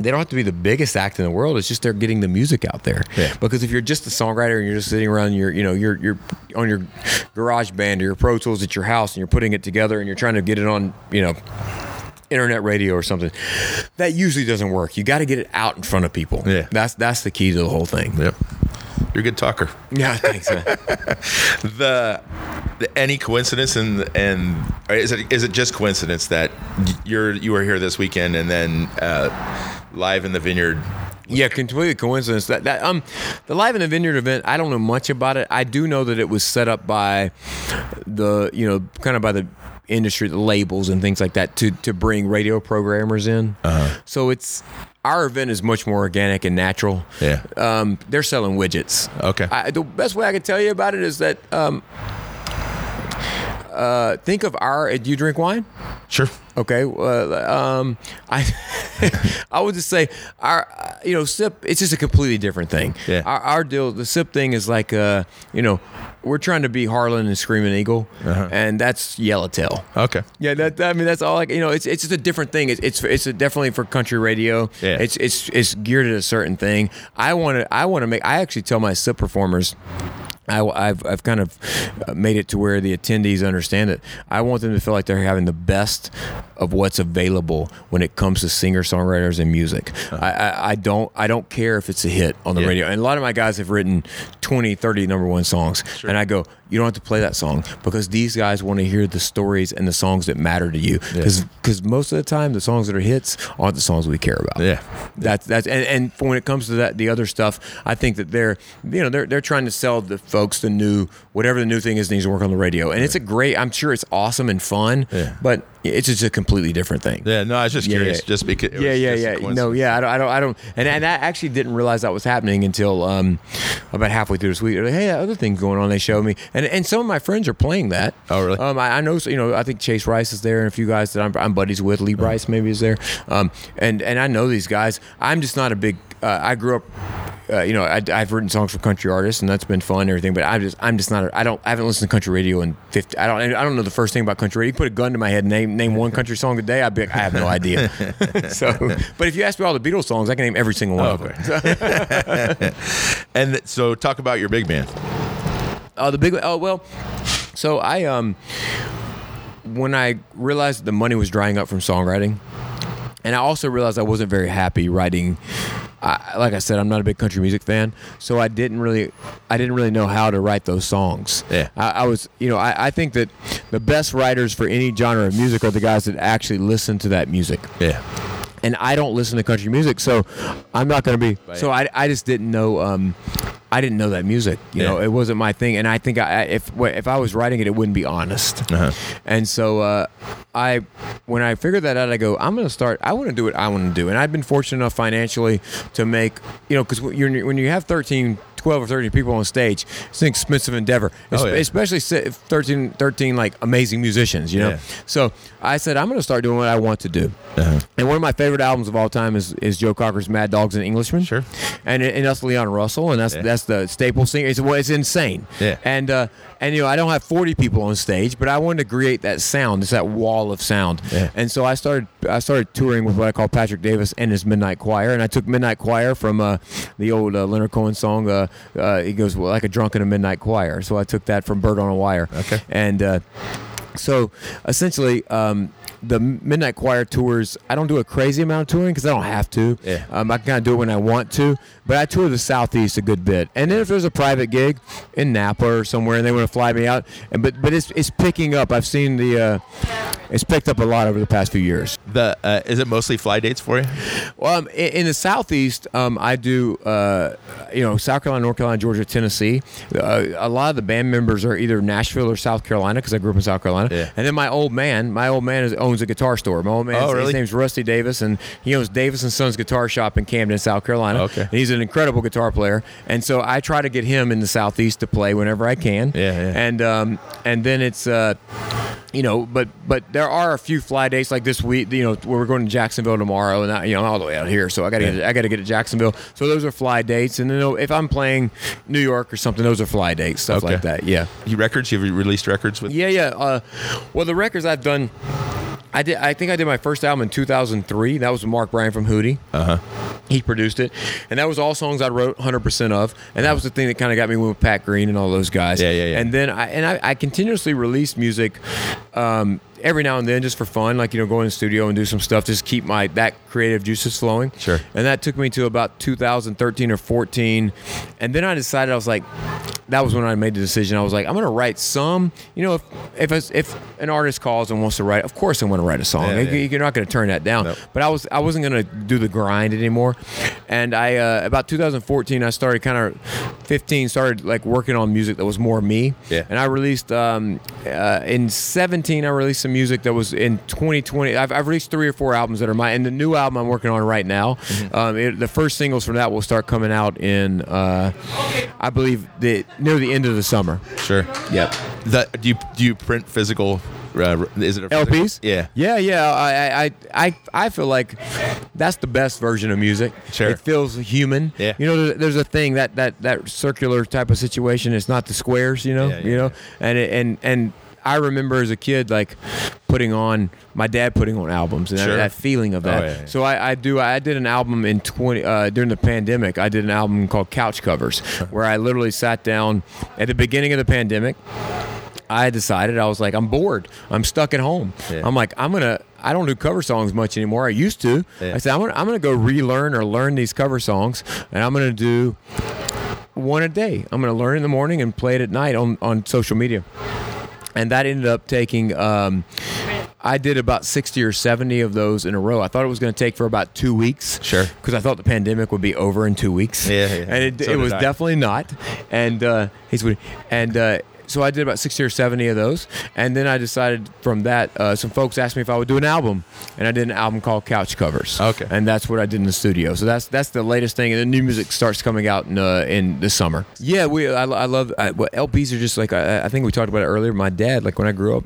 They don't have to be the biggest act in the world. It's just they're getting the music out there. Yeah. Because if you're just a songwriter and you're just sitting around your, you know, you're you're on your GarageBand or your Pro Tools at your house and you're putting it together and you're trying to get it on, you know, internet radio or something, that usually doesn't work. You got to get it out in front of people. Yeah. That's that's the key to the whole thing. Yep. You're a good talker. Yeah, thanks, man. the, the any coincidence and and is it is it just coincidence that you're you were here this weekend and then uh, live in the vineyard Yeah, completely coincidence. That that um, the Live in the Vineyard event. I don't know much about it. I do know that it was set up by the you know kind of by the industry, the labels and things like that to to bring radio programmers in. Uh-huh. So it's our event is much more organic and natural. Yeah. Um, they're selling widgets. Okay. I, the best way I can tell you about it is that um, uh, think of our. Do you drink wine? sure Okay. Well, um, I I would just say our uh, you know sip. It's just a completely different thing. Yeah. Our, our deal, the sip thing is like uh you know we're trying to be Harlan and Screaming Eagle, Uh-huh. and that's Yellowtail. okay Yeah, that, I mean that's all. Like you know, it's it's just a different thing. It's it's, it's definitely for country radio. Yeah. It's it's it's geared at a certain thing. I want to I want to make. I actually tell my sip performers. I, have I've kind of uh, made it to where the attendees understand it. I want them to feel like they're having the best of what's available when it comes to singer songwriters and music. Uh-huh. I, I, I, don't I don't care if it's a hit on the yeah. radio. And a lot of my guys have written 20, 30 number one songs, sure. and I go, you don't have to play that song because these guys want to hear the stories and the songs that matter to you. Because yeah. most of the time, the songs that are hits aren't the songs we care about. Yeah, that's that's and, and when it comes to that the other stuff, I think that they're you know they're they're trying to sell the folks the new whatever the new thing is needs to work on the radio, and it's a great. I'm sure it's awesome and fun, yeah. but it's just a completely different thing. Yeah, no, I was just yeah, curious, yeah. just because. Yeah, yeah, yeah. No, yeah, I don't, I don't, I don't, and, and I actually didn't realize that was happening until um, about halfway through this week. Like, hey, other things going on. They showed me, and and some of my friends are playing that. Oh, really? Um, I, I know, you know, I think Chase Rice is there, and a few guys that I'm, I'm buddies with. Lee Brice maybe is there, um, and and I know these guys. I'm just not a big. Uh, I grew up uh, you know, I, have written songs for country artists, and that's been fun and everything. But I'm just, I'm just not. A, I don't. I haven't listened to country radio in 50. I don't. I don't know the first thing about country radio. You put a gun to my head, and name name one country song a day. I'd be. Like, I have no idea. so, but if you ask me all the Beatles songs, I can name every single one oh, of them. and so, talk about your big band. Oh, uh, the big. Oh well. So I um, when I realized the money was drying up from songwriting, and I also realized I wasn't very happy writing I, like I said, I'm not a big country music fan, so I didn't really, I didn't really know how to write those songs. Yeah, I, I was, you know, I, I, think that the best writers for any genre of music are the guys that actually listen to that music. Yeah. And I don't listen to country music, so I'm not going to be. So I, I just didn't know. Um, I didn't know that music. You yeah. know, it wasn't my thing, and I think I, if if I was writing it, it wouldn't be honest. Uh-huh. And so uh, I, when I figured that out, I go, I'm going to start. I want to do what I want to do, and I've been fortunate enough financially to make, you know, because when you have 13 12 or 13 people on stage, it's an expensive endeavor, oh, yeah. especially 13, 13 like amazing musicians, you know? Yeah. So I said, I'm going to start doing what I want to do. Uh-huh. And one of my favorite albums of all time is, is Joe Cocker's Mad Dogs and Englishmen. Sure. And, and that's Leon Russell, and that's yeah. that's the staple singer. It's, well, it's insane. Yeah. And, uh, and you know I don't have 40 people on stage, but I wanted to create that sound. It's that wall of sound. Yeah. And so I started I started touring with what I call Patrick Davis and his Midnight Choir, and I took Midnight Choir from uh, the old uh, Leonard Cohen song. Uh, uh, he goes well, like a drunk in a midnight choir. So I took that from Bird on a Wire. Okay. And uh, so essentially. Um, the midnight choir tours i don't do a crazy amount of touring because i don't have to yeah. um, i can kind of do it when i want to but i tour the southeast a good bit and then if there's a private gig in napa or somewhere and they want to fly me out and but but it's, it's picking up i've seen the uh, it's picked up a lot over the past few years the uh, is it mostly fly dates for you well um, in, in, the southeast um, i do uh, you know south carolina north carolina georgia tennessee uh, a lot of the band members are either nashville or south carolina because i grew up in south carolina yeah. and then my old man my old man is owns a guitar store. My old man, oh, really? his name's Rusty Davis, and he owns Davis and Sons Guitar Shop in Camden, South Carolina. Okay. And he's an incredible guitar player, and so I try to get him in the southeast to play whenever I can. Yeah, yeah. And um, and then it's. Uh, you know, but but there are a few fly dates like this week. You know, where we're going to Jacksonville tomorrow, and I, you know, all the way out here. So I got to yeah. get I got to get to Jacksonville. So those are fly dates, and then if I'm playing New York or something, those are fly dates, stuff okay. like that. Yeah. You records? You've released records with? Yeah, yeah. Uh, well, the records I've done. I did. I think I did my first album in 2003. That was with Mark Bryan from Hootie. Uh huh. He produced it, and that was all songs I wrote 100 percent of. And that was the thing that kind of got me with Pat Green and all those guys. Yeah, yeah, yeah. And then I and I, I continuously released music. Um, every now and then just for fun, like you know, go in the studio and do some stuff, just keep my that creative juices flowing. Sure. And that took me to about 2013 or 14, and then I decided I was like, that was when I made the decision. I was like, I'm gonna write some. You know, if if if an artist calls and wants to write, of course I'm gonna write a song. Yeah, yeah. You're not gonna turn that down. Nope. But I was I wasn't gonna do the grind anymore. And I uh, about 2014 I started kind of 15 started like working on music that was more me. Yeah. And I released um, uh, in 17 I released some music that was in 2020. I've, I've released three or four albums that are mine. And the new album I'm working on right now, mm-hmm. um, it, the first singles from that will start coming out in uh, I believe the near the end of the summer. Sure. Yep. That do you do you print physical? Uh, is it LPs? Yeah. Yeah, yeah. I, I I I feel like that's the best version of music. Sure. It feels human. Yeah. You know, there's, there's a thing that that that circular type of situation. It's not the squares. You know. Yeah, yeah, you know, and it, and and I remember as a kid like putting on my dad putting on albums and that- Sure. that, feeling of that. Oh, yeah, yeah. So I, I do. I did an album in twenty uh, during the pandemic. I did an album called Couch Covers, where I literally sat down at the beginning of the pandemic. I decided I was like, I'm bored. I'm stuck at home. Yeah. I'm like, I'm gonna. I don't do cover songs much anymore. I used to. I said, I'm gonna, I'm gonna go relearn or learn these cover songs, and I'm gonna do one a day. I'm gonna learn in the morning and play it at night on on social media. And that ended up taking. Um, I did about 60 or 70 of those in a row. I thought it was going to take for about two weeks. Sure. Because I thought the pandemic would be over in two weeks. Yeah, yeah. And it, So it was I. definitely not. And uh, he's and uh, so I did about 60 or 70 of those. And then I decided from that, uh, some folks asked me if I would do an album, and I did an album called Couch Covers. Okay. And that's what I did in the studio. So that's that's the latest thing. And the new music starts coming out in uh, in the summer. Yeah, we I, I love I, well, LPs are just like I, I think we talked about it earlier. My dad, like when I grew up.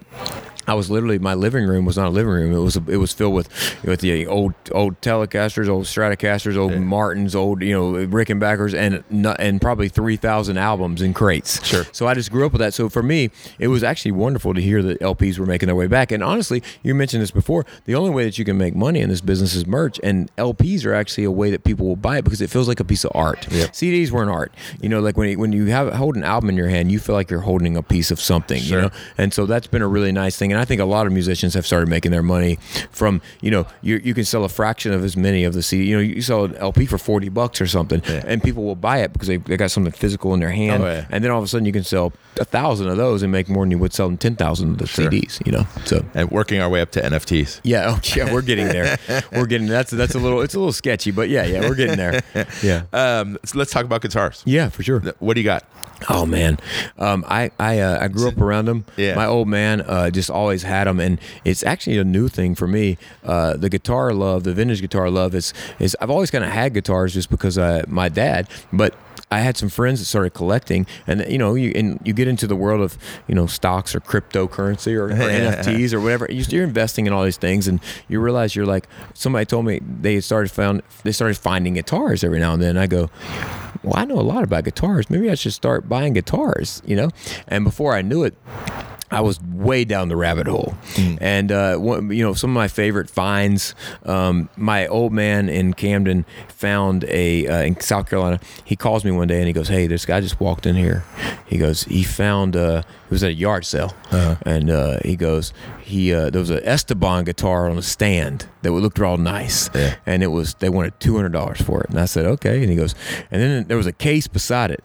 I was literally my living room was not a living room. It was it was filled with with the old old Telecasters, old Stratocasters, old Martins, old you know Rickenbackers, and and probably three thousand albums in crates. Sure. So I just grew up with that. So for me, it was actually wonderful to hear that LPs were making their way back. And honestly, you mentioned this before. The only way that you can make money in this business is merch, and LPs are actually a way that people will buy it because it feels like a piece of art. Yep. CDs weren't art. You know, like when you, when you have hold an album in your hand, you feel like you're holding a piece of something. Sure. You know, and so that's been a really nice thing. And I think a lot of musicians have started making their money from you know you you can sell a fraction of as many of the CD. You know, you sell an LP for forty bucks or something, Yeah. and people will buy it because they, they got something physical in their hand. Oh, yeah. And then all of a sudden you can sell a thousand of those and make more than you would selling ten thousand of the Sure. CDs. You know, so. And working our way up to NFTs. Yeah, oh, yeah, we're getting there. We're getting that's that's a little it's a little sketchy, but yeah, yeah, we're getting there. Yeah, Um, so let's talk about guitars. yeah, for sure. What do you got? Oh man, um, I I uh, I grew up around them. Yeah. My old man uh, just always had them, and it's actually a new thing for me. Uh, the guitar love, the vintage guitar love, is is I've always kind of had guitars just because uh, my dad, but. I had some friends that started collecting, and you know, you and you get into the world of you know stocks or cryptocurrency or, or NFTs or whatever. You- You're investing in all these things, and you realize you're like. Somebody told me they started found they started finding guitars every now and then. I go, well, I know a lot about guitars. Maybe I should start buying guitars, you know? And before I knew it, I was way down the rabbit hole. And, uh, one, you know, some of my favorite finds, um, my old man in Camden found a, uh, in South Carolina, he calls me one day and he goes, Hey, this guy just walked in here. He goes, he found, uh, it was at a yard sale. And, uh, he goes, he, uh, there was an Esteban guitar on a stand that looked all nice. Yeah. And it was, they wanted $200 for it. And I said, okay. And he goes, and then there was a case beside it.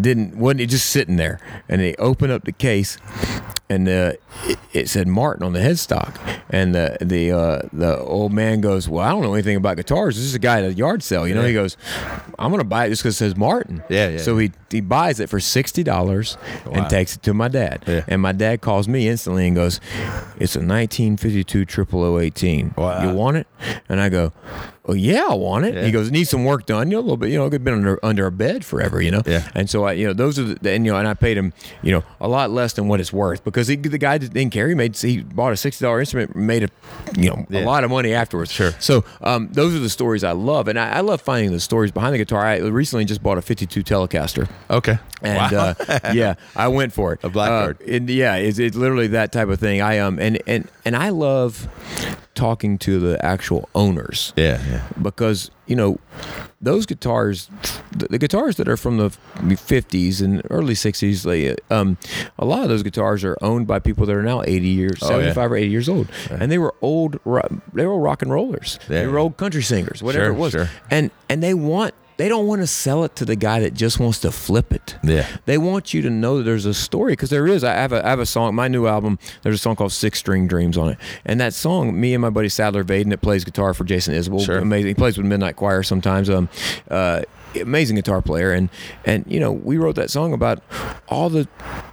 Didn't, wasn't it just sitting there? And they opened up the case and uh, it, it said Martin on the headstock. And the the uh, the old man goes, "Well, I don't know anything about guitars. This is a guy at a yard sale, you know." Yeah. He goes, "I'm gonna buy it just because it says Martin." Yeah, yeah, So he he buys it for sixty dollars Wow. and takes it to my dad. Yeah. And my dad calls me instantly and goes, "It's a 1952 triple 018. Wow. You want it?" And I go. Well, yeah, I want it. Yeah. He goes, it needs some work done, you know, a little bit, you know, it's been under under a bed forever, you know. Yeah. And so I, you know, those are the, and you know, and I paid him, you know, a lot less than what it's worth because he, the guy didn't care. He made, he bought a sixty dollar instrument, made a, you know, Yeah. a lot of money afterwards. Sure. So um, those are the stories I love, and I, I love finding the stories behind the guitar. I recently just bought a fifty two Telecaster. Okay. And wow. uh, yeah, I went for it. A Blackguard. Uh, and yeah, it's, it's literally that type of thing. I um and and and I love talking to the actual owners yeah, yeah. because you know those guitars the, the guitars that are from the 50s and early 60s like, um, a lot of those guitars are owned by people that are now 80 years Oh, yeah. 75 or 80 years old and they were old they were rock and rollers Yeah. they were old country singers whatever Sure, it was sure. and and they want they don't want to sell it to the guy that just wants to flip it Yeah. they want you to know that there's a story because there is. I have a I have a song. My new album. There's a song called Six String Dreams on it, and that song, me and my buddy Sadler Vaden, that plays guitar for Jason Isbell, Sure. amazing. He plays with Midnight Choir sometimes. Um, uh, amazing guitar player, and and you know we wrote that song about all the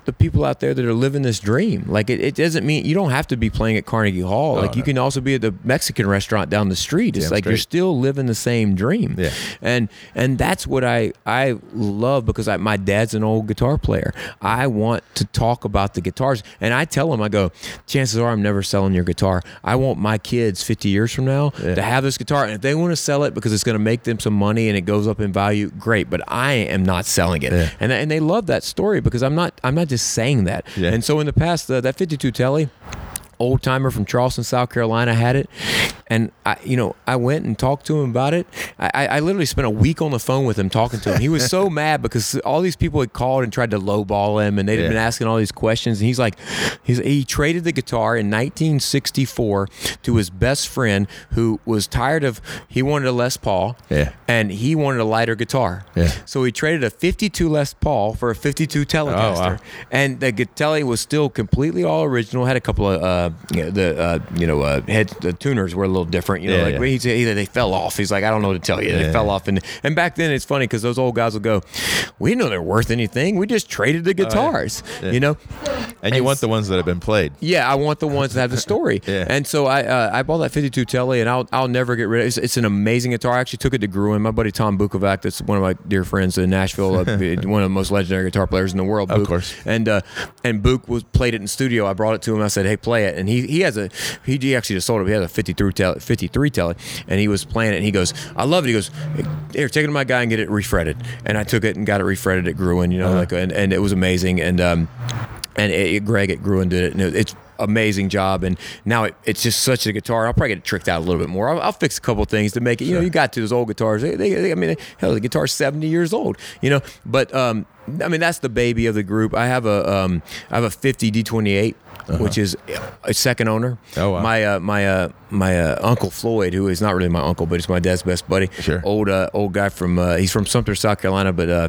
the people out there that are living this dream. Like it, it doesn't mean you don't have to be playing at Carnegie Hall. Oh, like you no. can also be at the Mexican restaurant down the street. It's Damn like you're still living the same dream. Yeah. And and that's what I I love because I, my dad's an old guitar player. I want to talk about the guitars, and I tell him I go, chances are I'm never selling your guitar. I want my kids 50 years from now Yeah. to have this guitar, and if they want to sell it because it's going to make them some money and it goes up in value, great. But I am not selling it, Yeah. and and they love that story because I'm not I'm not just saying that. Yeah. And so in the past, uh, that 52 Telly, old timer from Charleston, South Carolina, had it, and I, you know, I went and talked to him about it. I, I literally spent a week on the phone with him talking to him. He was so mad because all these people had called and tried to lowball him, and they'd Yeah. been asking all these questions. And he's like, he's, he traded the guitar in 1964 to his best friend who was tired of. He wanted a Les Paul, Yeah. and he wanted a lighter guitar. Yeah. So he traded a 52 Les Paul for a 52 Telecaster, Oh, wow. and the Telly was still completely all original. Had a couple of uh, you know, the uh, you know uh, head the tuners were a little different. You know, Yeah, like yeah. he said they fell off. He's like, I don't know what to tell you. They Yeah. fell off, and and back then it's funny because those old guys will go, we know they're worth anything. We just traded the guitars. Oh. You know. And you And want the ones that have been played. Yeah, I want the ones that have the story. Yeah. And so I uh, I bought that 52 Tele, and I'll I'll never get rid of it. It's, it's an amazing guitar. I actually took it to Gruhn. My buddy Tom Bukovac, that's one of my dear friends in Nashville, uh, one of the most legendary guitar players in the world. Of course. And uh, and Book was played it in studio. I brought it to him. I said, hey, play it. And he he has a he, he actually just sold it. He has a 53 Telly, 53 Telly, and he was playing it. And he goes, I love it. He goes, here, take it to my guy and get it refretted. And I took it and got it refretted at Gruhn. You know, Uh-huh. like and, and it was amazing. And um, and it, Greg at Gruhn did it, and it, it's amazing job. And now it, it's just such a guitar. I'll probably get it tricked out a little bit more. I'll, I'll fix a couple things to make it. You know, you got to those old guitars. They, they, they- I mean, hell, the guitar's seventy years old. You know, but um, I mean, that's the baby of the group. I have a um, I have a fifty D twenty eight. Which is a second owner. Oh, wow. My uh, my uh, my uh, uncle Floyd, who is not really my uncle, but he's my dad's best buddy. Sure. Old uh, old guy from uh, he's from Sumter, South Carolina, but uh,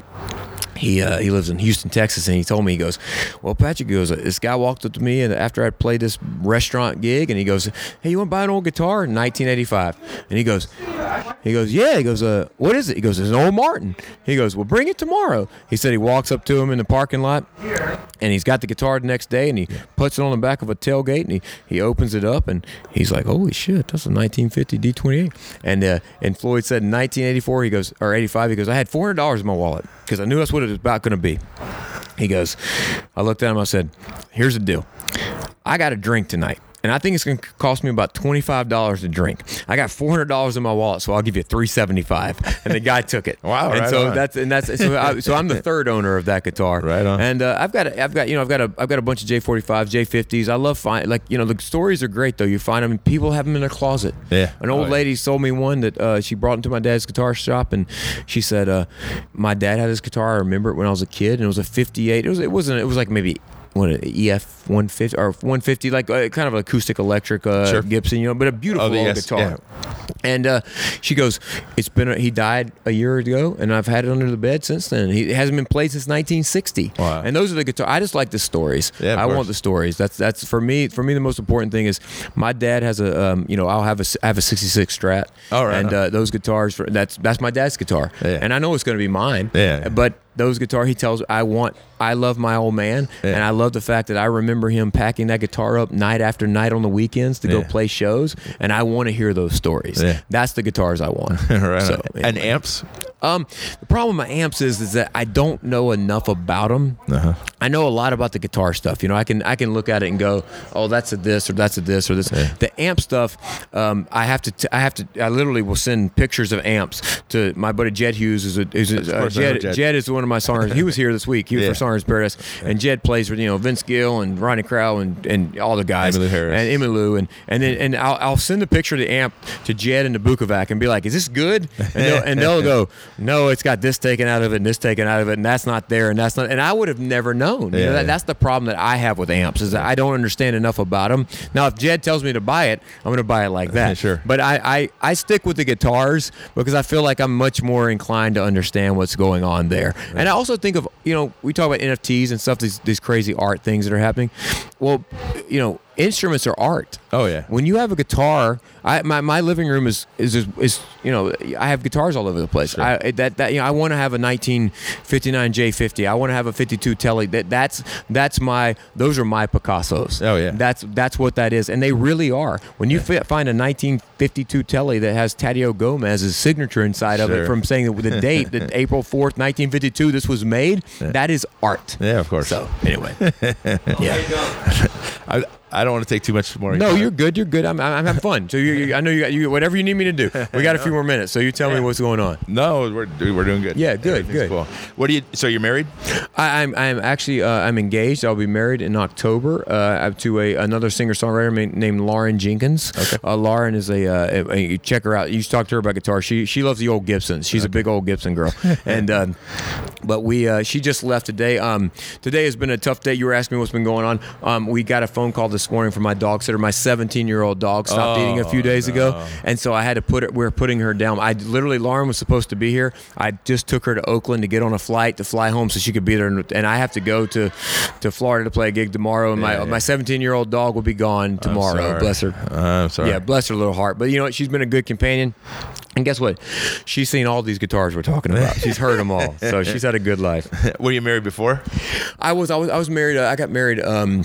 he uh, he lives in Houston, Texas, and he told me he goes, "Well, Patrick goes, this guy walked up to me and after I played this restaurant gig, and he goes, "Hey, you want to buy an old guitar?" In 1985, and he goes, he goes, "Yeah." He goes, "Uh, what is it?" He goes, "It's an old Martin." He goes, "Well, bring it tomorrow." He said he walks up to him in the parking lot, and he's got the guitar the next day, and he puts it on the back of a tailgate, and he, he opens it up, and he's like, "Holy shit, that's a 1950 D28." And uh, and Floyd said in 1984, he goes or 85, he goes, "I had 400 dollars in my wallet because I knew that's what it was about going to be." He goes, I looked at him, I said, Here's the deal. I got a drink tonight. And I think it's going to cost me about twenty-five dollars to drink. I got four hundred dollars in my wallet, so I'll give you three seventy-five. And the guy took it. Wow, And right so on. that's and that's so. I, so I'm the third owner of that guitar. Right on. And uh, I've got a, I've got you know I've got a I've got a bunch of J45s, J50s. I love find like you know the stories are great though. You find them, people have them in their closet. Yeah. An old Oh, yeah. lady sold me one that uh, she brought into my dad's guitar shop, and she said, uh, "My dad had this guitar. I remember it when I was a kid, and it was a '58. It was it wasn't it was like maybe." What an ES 150 or 150, like uh, kind of acoustic electric uh, Sure. Gibson, you know, but a beautiful Oh, yes, guitar. yeah. And uh, she goes, "It's been a, he died a year ago, and I've had it under the bed since then. He it hasn't been played since 1960. Wow. And those are the guitar. I just like the stories. Yeah, I course. want the stories. That's that's for me. For me, the most important thing is my dad has a um, you know I'll have a I have a '66 Strat. Oh, right And uh, those guitars for that's that's my dad's guitar. Yeah. And I know it's going to be mine. Yeah. But those guitar he tells I want I love my old man Yeah. and I love the fact that I remember him packing that guitar up night after night on the weekends to go play shows and I want to hear those stories. Yeah. That's the guitars I want. right. So, on. and amps. Um, the problem with my amps is is that I don't know enough about them. Uh-huh. I know a lot about the guitar stuff. You know, I can I can look at it and go, oh, that's a this or that's a this or this. The amp stuff, um, I have to t- I have to I literally will send pictures of amps to my buddy Jedd Hughes. Is a, is a, uh, course I know Jed, Jed. Jed is one of my songwriters. He was here this week. He was Yeah. for Songwriters Paradise, and Jed plays with you know Vince Gill and Rodney Crowell and, and all the guys Emmylou Harris. and Emmylou and and then and I'll, I'll send the picture of the amp to Jed and to Bukovac and be like, is this good? And they'll, and they'll go, no, it's got this taken out of it and this taken out of it and that's not there and that's not. And I would have never known. You know, Yeah, that, yeah. that's the problem that I have with amps is that I don't understand enough about them. Now, if Jed tells me to buy it, I'm going to buy it like that. Sure. But I, I I stick with the guitars because I feel like I'm much more inclined to understand what's going on there. And I also think of you know we talk about NFTs and stuff these these crazy art things that are happening. Well, you know instruments are art. Oh, yeah. When you have a guitar, I my, my living room is, is is is you know I have guitars all over the place. I that that you know I want to have a 1959 J50. I want to have a 52 Telly. That that's that's my those are my Picassos. Oh, yeah. That's that's what that is, and they really are. When you fi- find a 1952 Telly that has Tadeo Gomez's signature inside of it from saying that with the date that April 4th, 1952, this was made, that is art. Yeah, of course. So anyway, yeah. I, I don't want to take too much more. No, you're good. You're good. I'm, I'm having fun. So you, you, I know you got you whatever you need me to do. We got a few more minutes, so you tell me what's going on. No, we're we're doing good. Yeah, good, good. Cool. What do you? So you're married? I, I'm I'm actually uh, I'm engaged. I'll be married in October uh, to a another singer songwriter named Lauren Jenkins. Okay. Uh, Lauren is a, uh, a, a- check her out. You talk to her about guitar. She she loves the old Gibsons. She's a big old Gibson girl. and um, but we uh, she just left today. Um, today has been a tough day. You were asking me what's been going on. Um, we got a phone call this morning for my dog sitter. My 17 year old dog stopped eating a few Oh, days no. ago, and so I had to put it. We are putting her down. I literally Lauren was supposed to be here. I just took her to Oakland to get on a flight to fly home so she could be there, and, and I have to go to to Florida to play a gig tomorrow. And my Yeah, yeah. my 17 year old dog will be gone tomorrow. Bless her. Uh, I'm sorry. Yeah, bless her little heart. But you know what? She's been a good companion. And guess what? She's seen all these guitars we're talking about. She's heard them all. So she's had a good life. Were you married before? I was I was I was married. Uh, I got married um,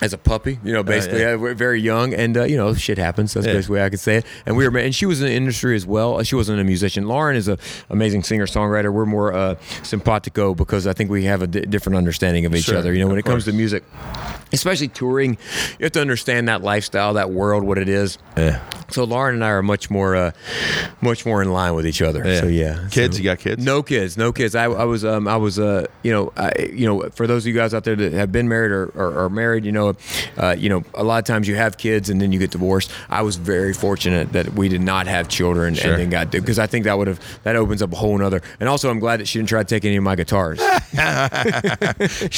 as a puppy. You know, basically, yeah. uh, we're very young, and uh, you know, shit happens. That's Yeah. the best way I could say it. And we were, and she was in the industry as well. Uh, She wasn't a musician. Lauren is a amazing singer songwriter. We're more uh, simpatico because I think we have a different understanding of each Sure, other. You know, when of it comes to music, especially touring, you have to understand that lifestyle, that world, what it is. Yeah. So Lauren and I are much more, uh, much more in line with each other. So yeah, Kids? So- you got kids? no kids, no kids. I, I was, um, I was, uh, you know, I, you know, for those of you guys out there that have been married or, or, or married, you know, uh, you know, a lot of times you have kids and then you get divorced. I was very fortunate that we did not have children Sure. and then got because I think that would have that opens up a whole nother. And also, I'm glad that she didn't try to take any of my guitars.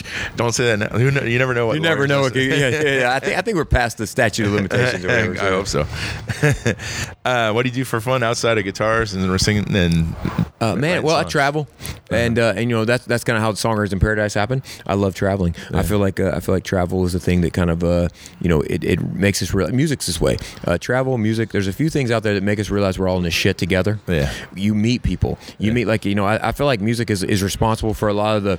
Shh. Don't say that. Now. You never know what. you never know. What, yeah, yeah, yeah. I think I think we're past the statute of limitations. Or whatever, I hope so. uh, what do you do for fun outside of guitars and we're singing and? Uh, man, well, I songs? travel, and uh, and you know that's that's kind of how the Songwriters in Paradise happen. I love traveling. I feel like uh, I feel like travel is a thing that kind of uh, you know it, it makes us real. Music's this way. Uh, travel, music. There's a few things out there that make us realize we're all in this shit together. Yeah. You meet people. You meet like you know. I, I feel like music is is responsible for a lot of the.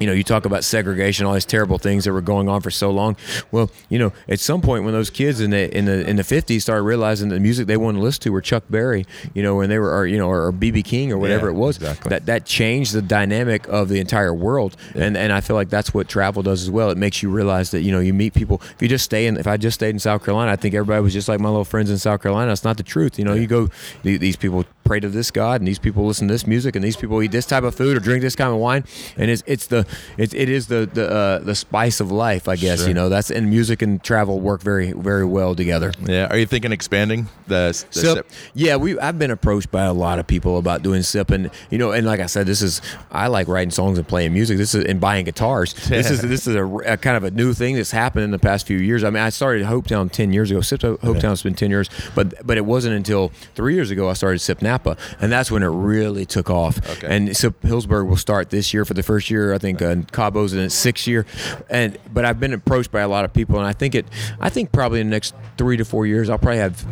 You know, you talk about segregation, all these terrible things that were going on for so long. Well, you know, at some point when those kids in the in the in the fifties started realizing the music they wanted to listen to were Chuck Berry, you know, when they were, or, you know, or BB King or whatever Yeah, it was, exactly. that that changed the dynamic of the entire world. And and I feel like that's what travel does as well. It makes you realize that you know you meet people. If you just stay in, if I just stayed in South Carolina, I think everybody was just like my little friends in South Carolina. It's not the truth. You know, you go these people pray to this God, and these people listen to this music, and these people eat this type of food or drink this kind of wine, and it's it's the it's it is the the uh, the spice of life, I guess. Sure. You know, that's and music and travel work very very well together. Yeah. Are you thinking expanding the, the Sip. sip? Yeah, we I've been approached by a lot of people about doing sip, and you know, and like I said, this is I like writing songs and playing music. This is and buying guitars. This is this is a, a kind of a new thing that's happened in the past few years. I mean, I started Hopetown ten years ago. Sip Hopetown's been ten years, but but it wasn't until three years ago I started Sip Napa, and that's when it really took off. Okay. And Sip Healdsburg will start this year for the first year. I think uh, Cabo's in its sixth year, and but I've been approached by a lot of people, and I think it I think probably in the next three to four years I'll probably have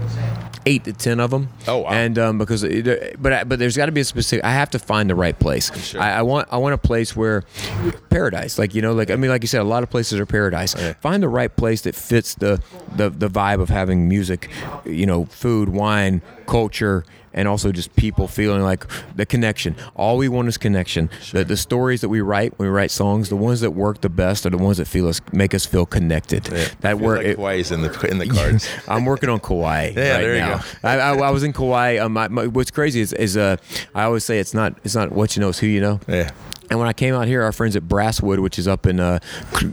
eight to ten of them. Oh, wow. And um, because it, but I, but there's got to be a specific. I have to find the right place. Sure. I, I want I want a place where paradise, like you know, like I mean, like you said, a lot of places are paradise. Find the right place that fits the the the vibe of having music, you know, food, wine, culture. And also just people feeling like the connection. All we want is connection. The, the stories that we write when we write songs, the ones that work the best are the ones that feel us make us feel connected. That Feels work. like it- in the in the cards. I'm working on Kauai Yeah, right there you now. go. I, I, I was in Kauai. Um, my, my, what's crazy is, is uh, I always say it's not it's not what you know, it's who you know. yeah. And when I came out here, our friends at Brasswood, which is up in uh,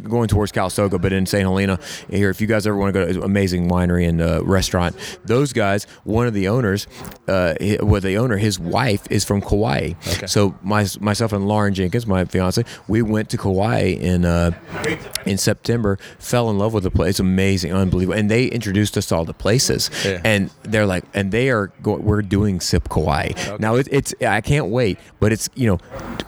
going towards Calistoga, but in St. Helena, here, if you guys ever want to go to an amazing winery and uh, restaurant, those guys, one of the owners, uh, well, the owner, his wife is from Kauai. Okay. So my, myself and Lauren Jenkins, my fiance, we went to Kauai in uh, in September, fell in love with the place. It's amazing, unbelievable. And they introduced us to all the places. Yeah. And they're like, and they are going, we're doing Sip Kauai. okay. Now it, it's, I can't wait, but it's, you know,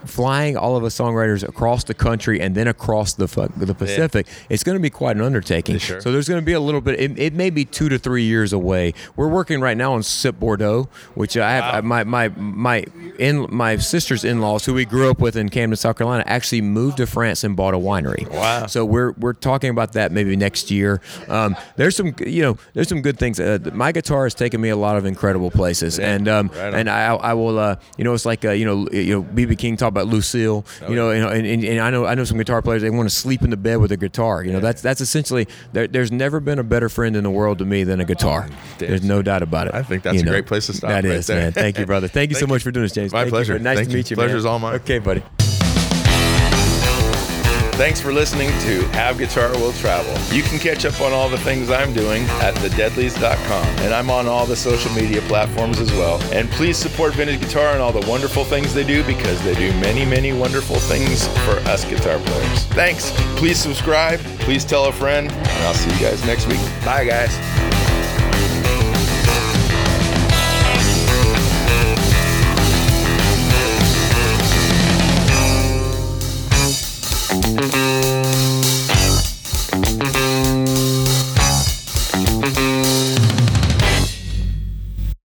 flying all of us songwriters across the country and then across the the Pacific, Yeah. it's going to be quite an undertaking. Sure. So there's going to be a little bit. It, it may be two to three years away. We're working right now on Sip Bordeaux, which I have my my my in my sister's in-laws who we grew up with in Camden, South Carolina, actually moved to France and bought a winery. Wow. So we're we're talking about that maybe next year. Um, there's some you know there's some good things. Uh, my guitar has taken me a lot of incredible places, and um, right and I I will uh, you know it's like uh, you know you know BB King talked about Lucille still. you know, and, and, and I know I know some guitar players they want to sleep in the bed with a guitar. You know, that's that's essentially there, there's never been a better friend in the world to me than a guitar. damn There's no doubt about it. I think that's You a know, great place to stop That right is, man. Thank you, brother. Thank you so much for doing this, James. My Thank pleasure. brother. nice Thank to you. meet you. man. Pleasure's all mine. Okay, buddy. Thanks for listening to Have Guitar Will Travel. You can catch up on all the things I'm doing at thedeadlies.com. And I'm on all the social media platforms as well. And please support Vintage Guitar and all the wonderful things they do because they do many, many wonderful things for us guitar players. Thanks. Please subscribe. Please tell a friend. And I'll see you guys next week. Bye, guys.